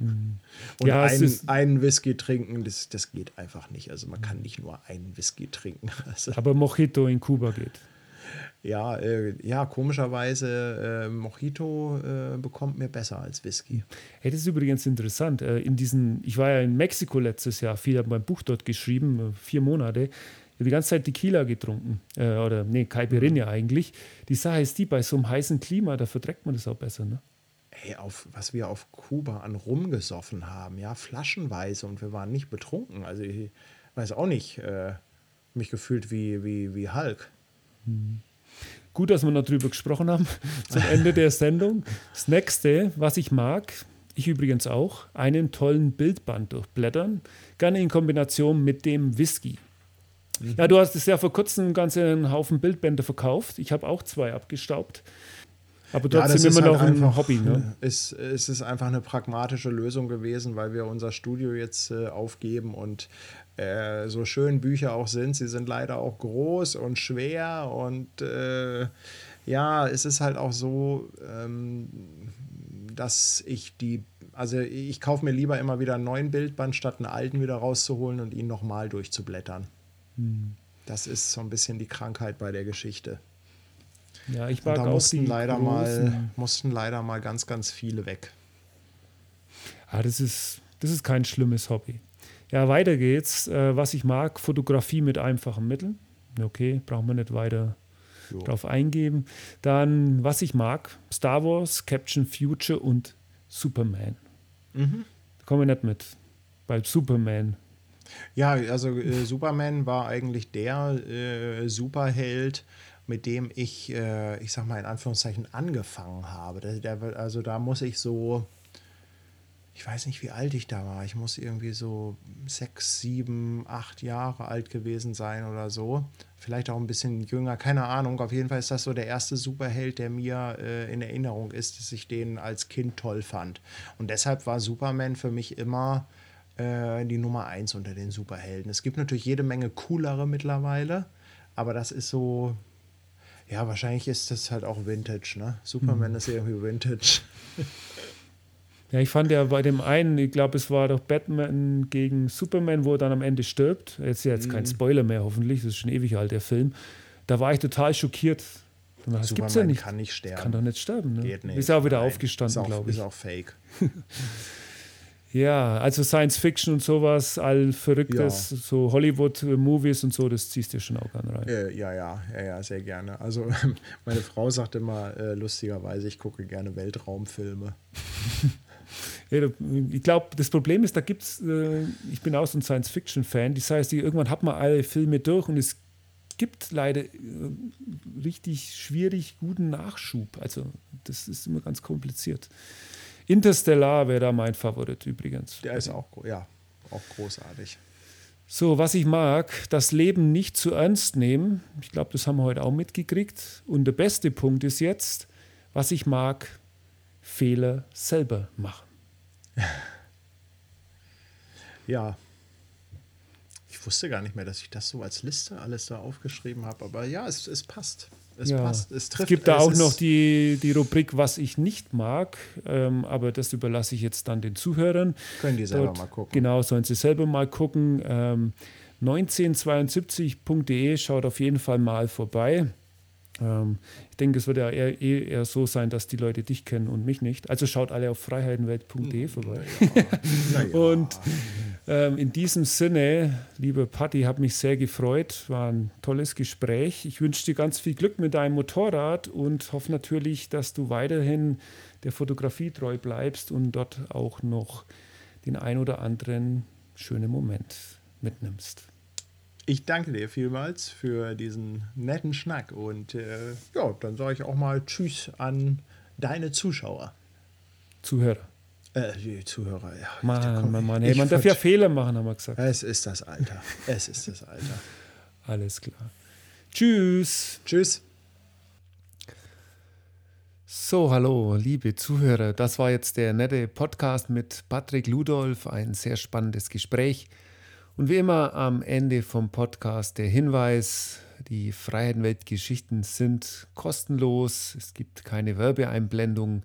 Und ja, ein, einen Whisky trinken, das, das geht einfach nicht. Also man kann nicht nur einen Whisky trinken. [LAUGHS] Also Aber Mojito in Kuba geht. Ja, äh, ja komischerweise, äh, Mojito äh, bekommt mir besser als Whisky. Hey, das ist übrigens interessant. Äh, in diesen, ich war ja in Mexiko letztes Jahr, viel habe mein Buch dort geschrieben, äh, vier Monate. Ich habe die ganze Zeit Tequila getrunken. Äh, oder nee, Caipirinha mhm. eigentlich. Die Sache ist die, bei so einem heißen Klima, da verträgt man das auch besser. Ne? Ey, auf, was wir auf Kuba an rumgesoffen haben, ja, flaschenweise und wir waren nicht betrunken. Also ich weiß auch nicht, äh, mich gefühlt wie, wie, wie Hulk. Hm. Gut, dass wir noch drüber gesprochen haben, [LAUGHS] zum Ende der Sendung. Das nächste, was ich mag, ich übrigens auch, einen tollen Bildband durchblättern, gerne in Kombination mit dem Whisky. Mhm. Ja, du hast es ja vor kurzem einen ganzen Haufen Bildbände verkauft. Ich habe auch zwei abgestaubt. Aber trotzdem ja, immer noch halt ein Hobby. Ne? [LAUGHS] Es, es ist einfach eine pragmatische Lösung gewesen, weil wir unser Studio jetzt äh, aufgeben und äh, so schön Bücher auch sind, sie sind leider auch groß und schwer und äh, ja, es ist halt auch so, ähm, dass ich die, also ich kaufe mir lieber immer wieder einen neuen Bildband, statt einen alten wieder rauszuholen und ihn nochmal durchzublättern. Hm. Das ist so ein bisschen die Krankheit bei der Geschichte. Ja, ich war da mussten leider mal mussten leider mal ganz ganz viele weg. Ah, das ist das ist kein schlimmes Hobby. Ja, weiter geht's. Äh, was ich mag, Fotografie mit einfachen Mitteln. Okay, brauchen wir nicht weiter jo. drauf eingeben. Dann, was ich mag, Star Wars, Captain Future und Superman. Mhm. Da kommen wir nicht mit. Bei Superman. Ja, also äh, Superman war eigentlich der äh, Superheld, mit dem ich, äh, ich sag mal in Anführungszeichen, angefangen habe. Der, der, also da muss ich so, ich weiß nicht, wie alt ich da war. Ich muss irgendwie so sechs, sieben, acht Jahre alt gewesen sein oder so. Vielleicht auch ein bisschen jünger, keine Ahnung. Auf jeden Fall ist das so der erste Superheld, der mir äh, in Erinnerung ist, dass ich den als Kind toll fand. Und deshalb war Superman für mich immer äh, die Nummer eins unter den Superhelden. Es gibt natürlich jede Menge coolere mittlerweile, aber das ist so Ja, wahrscheinlich ist das halt auch Vintage, ne? Superman mhm. ist irgendwie Vintage. Ja, ich fand ja bei dem einen, ich glaube, es war doch Batman gegen Superman, wo er dann am Ende stirbt. Jetzt jetzt mhm. kein Spoiler mehr, hoffentlich, das ist schon ewig alt, der Film. Da war ich total schockiert. Das Superman gibt's ja nicht. kann nicht sterben. Kann doch nicht sterben, ne? Geht nicht. Ist auch wieder Nein. aufgestanden, glaube ich. Ist auch fake. [LAUGHS] ja, also Science Fiction und sowas, all Verrücktes, ja. so Hollywood-Movies und so, das ziehst du schon auch gerne rein. Äh, ja, ja, ja, ja, sehr gerne. Also [LAUGHS] meine Frau sagt immer äh, lustigerweise, ich gucke gerne Weltraumfilme. [LAUGHS] Ja, ich glaube, das Problem ist, da gibt es, äh, ich bin auch so ein Science-Fiction-Fan, das heißt, irgendwann hat man alle Filme durch und es gibt leider äh, richtig schwierig guten Nachschub. Also das ist immer ganz kompliziert. Interstellar wäre da mein Favorit übrigens. Der ist auch, ja, auch großartig. So, was ich mag, das Leben nicht zu ernst nehmen. Ich glaube, das haben wir heute auch mitgekriegt. Und der beste Punkt ist jetzt, was ich mag, Fehler selber machen. [LAUGHS] Ja. Ich wusste gar nicht mehr, dass ich das so als Liste alles da aufgeschrieben habe. Aber ja, es, es passt. Es ja. passt. Es, trifft, es gibt da es auch noch die, die Rubrik, was ich nicht mag. Ähm, aber das überlasse ich jetzt dann den Zuhörern. Können die selber Dort, mal gucken. Genau, sollen sie selber mal gucken. Ähm, 1972.de schaut auf jeden Fall mal vorbei. Ähm, ich denke, es wird ja eher, eher, so sein, dass die Leute dich kennen und mich nicht. Also schaut alle auf freiheitenwelt.de hm, vorbei. Ja. Ja. [LAUGHS] und ähm, in diesem Sinne, liebe Patti, hat mich sehr gefreut. War ein tolles Gespräch. Ich wünsche dir ganz viel Glück mit deinem Motorrad und hoffe natürlich, dass du weiterhin der Fotografie treu bleibst und dort auch noch den ein oder anderen schönen Moment mitnimmst. Ich danke dir vielmals für diesen netten Schnack und äh, ja, dann sage ich auch mal Tschüss an deine Zuschauer. Zuhörer. Äh, die Zuhörer, ja. Mann, Mann, Mann. Hey, man darf ja Fehler machen, haben wir gesagt. Es ist das Alter. Es ist das Alter. Alles klar. Tschüss. Tschüss. So, hallo, liebe Zuhörer. Das war jetzt der nette Podcast mit Patrick Ludolf. Ein sehr spannendes Gespräch. Und wie immer am Ende vom Podcast der Hinweis, die Freiheitenweltgeschichten sind kostenlos, es gibt keine Werbeeinblendung.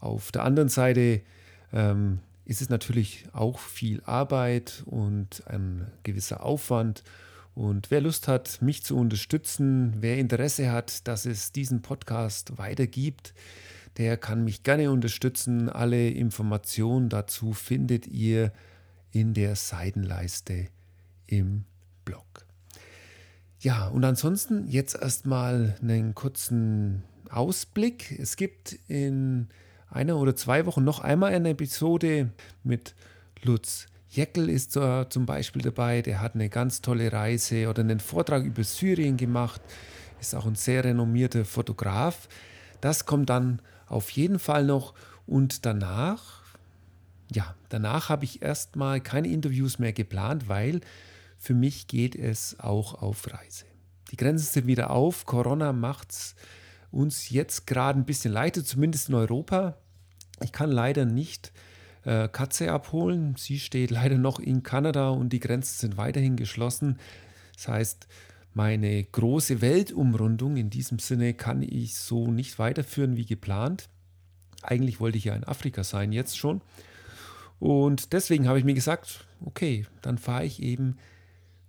Auf der anderen Seite ähm, ist es natürlich auch viel Arbeit und ein gewisser Aufwand. Und wer Lust hat, mich zu unterstützen, wer Interesse hat, dass es diesen Podcast weitergibt, der kann mich gerne unterstützen. Alle Informationen dazu findet ihr in der Seitenleiste im Blog. Ja, und ansonsten jetzt erstmal einen kurzen Ausblick. Es gibt in einer oder zwei Wochen noch einmal eine Episode mit Lutz Jeckel ist zum Beispiel dabei, der hat eine ganz tolle Reise oder einen Vortrag über Syrien gemacht, ist auch ein sehr renommierter Fotograf. Das kommt dann auf jeden Fall noch und danach ja, danach habe ich erstmal keine Interviews mehr geplant, weil für mich geht es auch auf Reise. Die Grenzen sind wieder auf. Corona macht es uns jetzt gerade ein bisschen leichter, zumindest in Europa. Ich kann leider nicht äh, Katze abholen. Sie steht leider noch in Kanada und die Grenzen sind weiterhin geschlossen. Das heißt, meine große Weltumrundung in diesem Sinne kann ich so nicht weiterführen wie geplant. Eigentlich wollte ich ja in Afrika sein, jetzt schon. Und deswegen habe ich mir gesagt, okay, dann fahre ich eben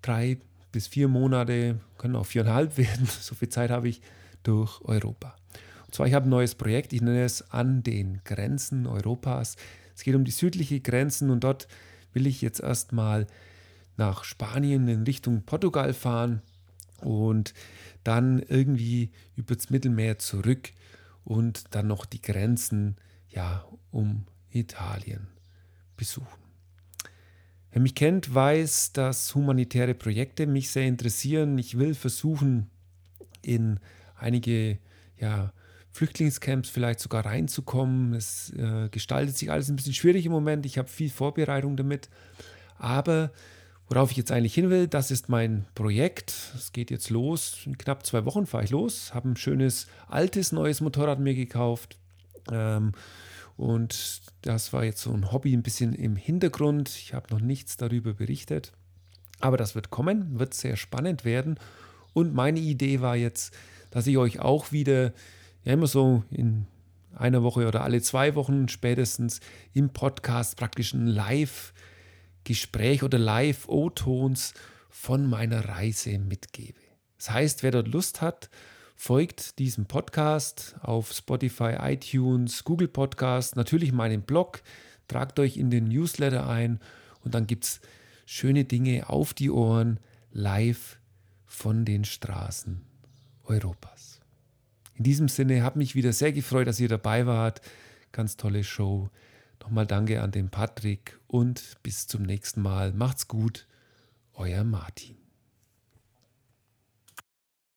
drei bis vier Monate, können auch viereinhalb [LAUGHS] werden, so viel Zeit habe ich, durch Europa. Und zwar, ich habe ein neues Projekt, ich nenne es An den Grenzen Europas. Es geht um die südliche Grenzen und dort will ich jetzt erstmal nach Spanien in Richtung Portugal fahren und dann irgendwie über das Mittelmeer zurück und dann noch die Grenzen ja um Italien besuchen. Wer mich kennt, weiß, dass humanitäre Projekte mich sehr interessieren. Ich will versuchen, in einige ja, Flüchtlingscamps vielleicht sogar reinzukommen. Es äh, gestaltet sich alles ein bisschen schwierig im Moment. Ich habe viel Vorbereitung damit. Aber worauf ich jetzt eigentlich hin will, das ist mein Projekt. Es geht jetzt los. In knapp zwei Wochen fahre ich los. Habe ein schönes, altes, neues Motorrad mir gekauft. Ähm, und das war jetzt so ein Hobby ein bisschen im Hintergrund. Ich habe noch nichts darüber berichtet. Aber das wird kommen, wird sehr spannend werden. Und meine Idee war jetzt, dass ich euch auch wieder, ja immer so in einer Woche oder alle zwei Wochen spätestens im Podcast praktisch ein Live-Gespräch oder Live-O-Tons von meiner Reise mitgebe. Das heißt, wer dort Lust hat, folgt diesem Podcast auf Spotify, iTunes, Google Podcast, natürlich meinen Blog, tragt euch in den Newsletter ein und dann gibt es schöne Dinge auf die Ohren live von den Straßen Europas. In diesem Sinne habe mich wieder sehr gefreut, dass ihr dabei wart. Ganz tolle Show. Nochmal danke an den Patrick und bis zum nächsten Mal. Macht's gut, euer Martin.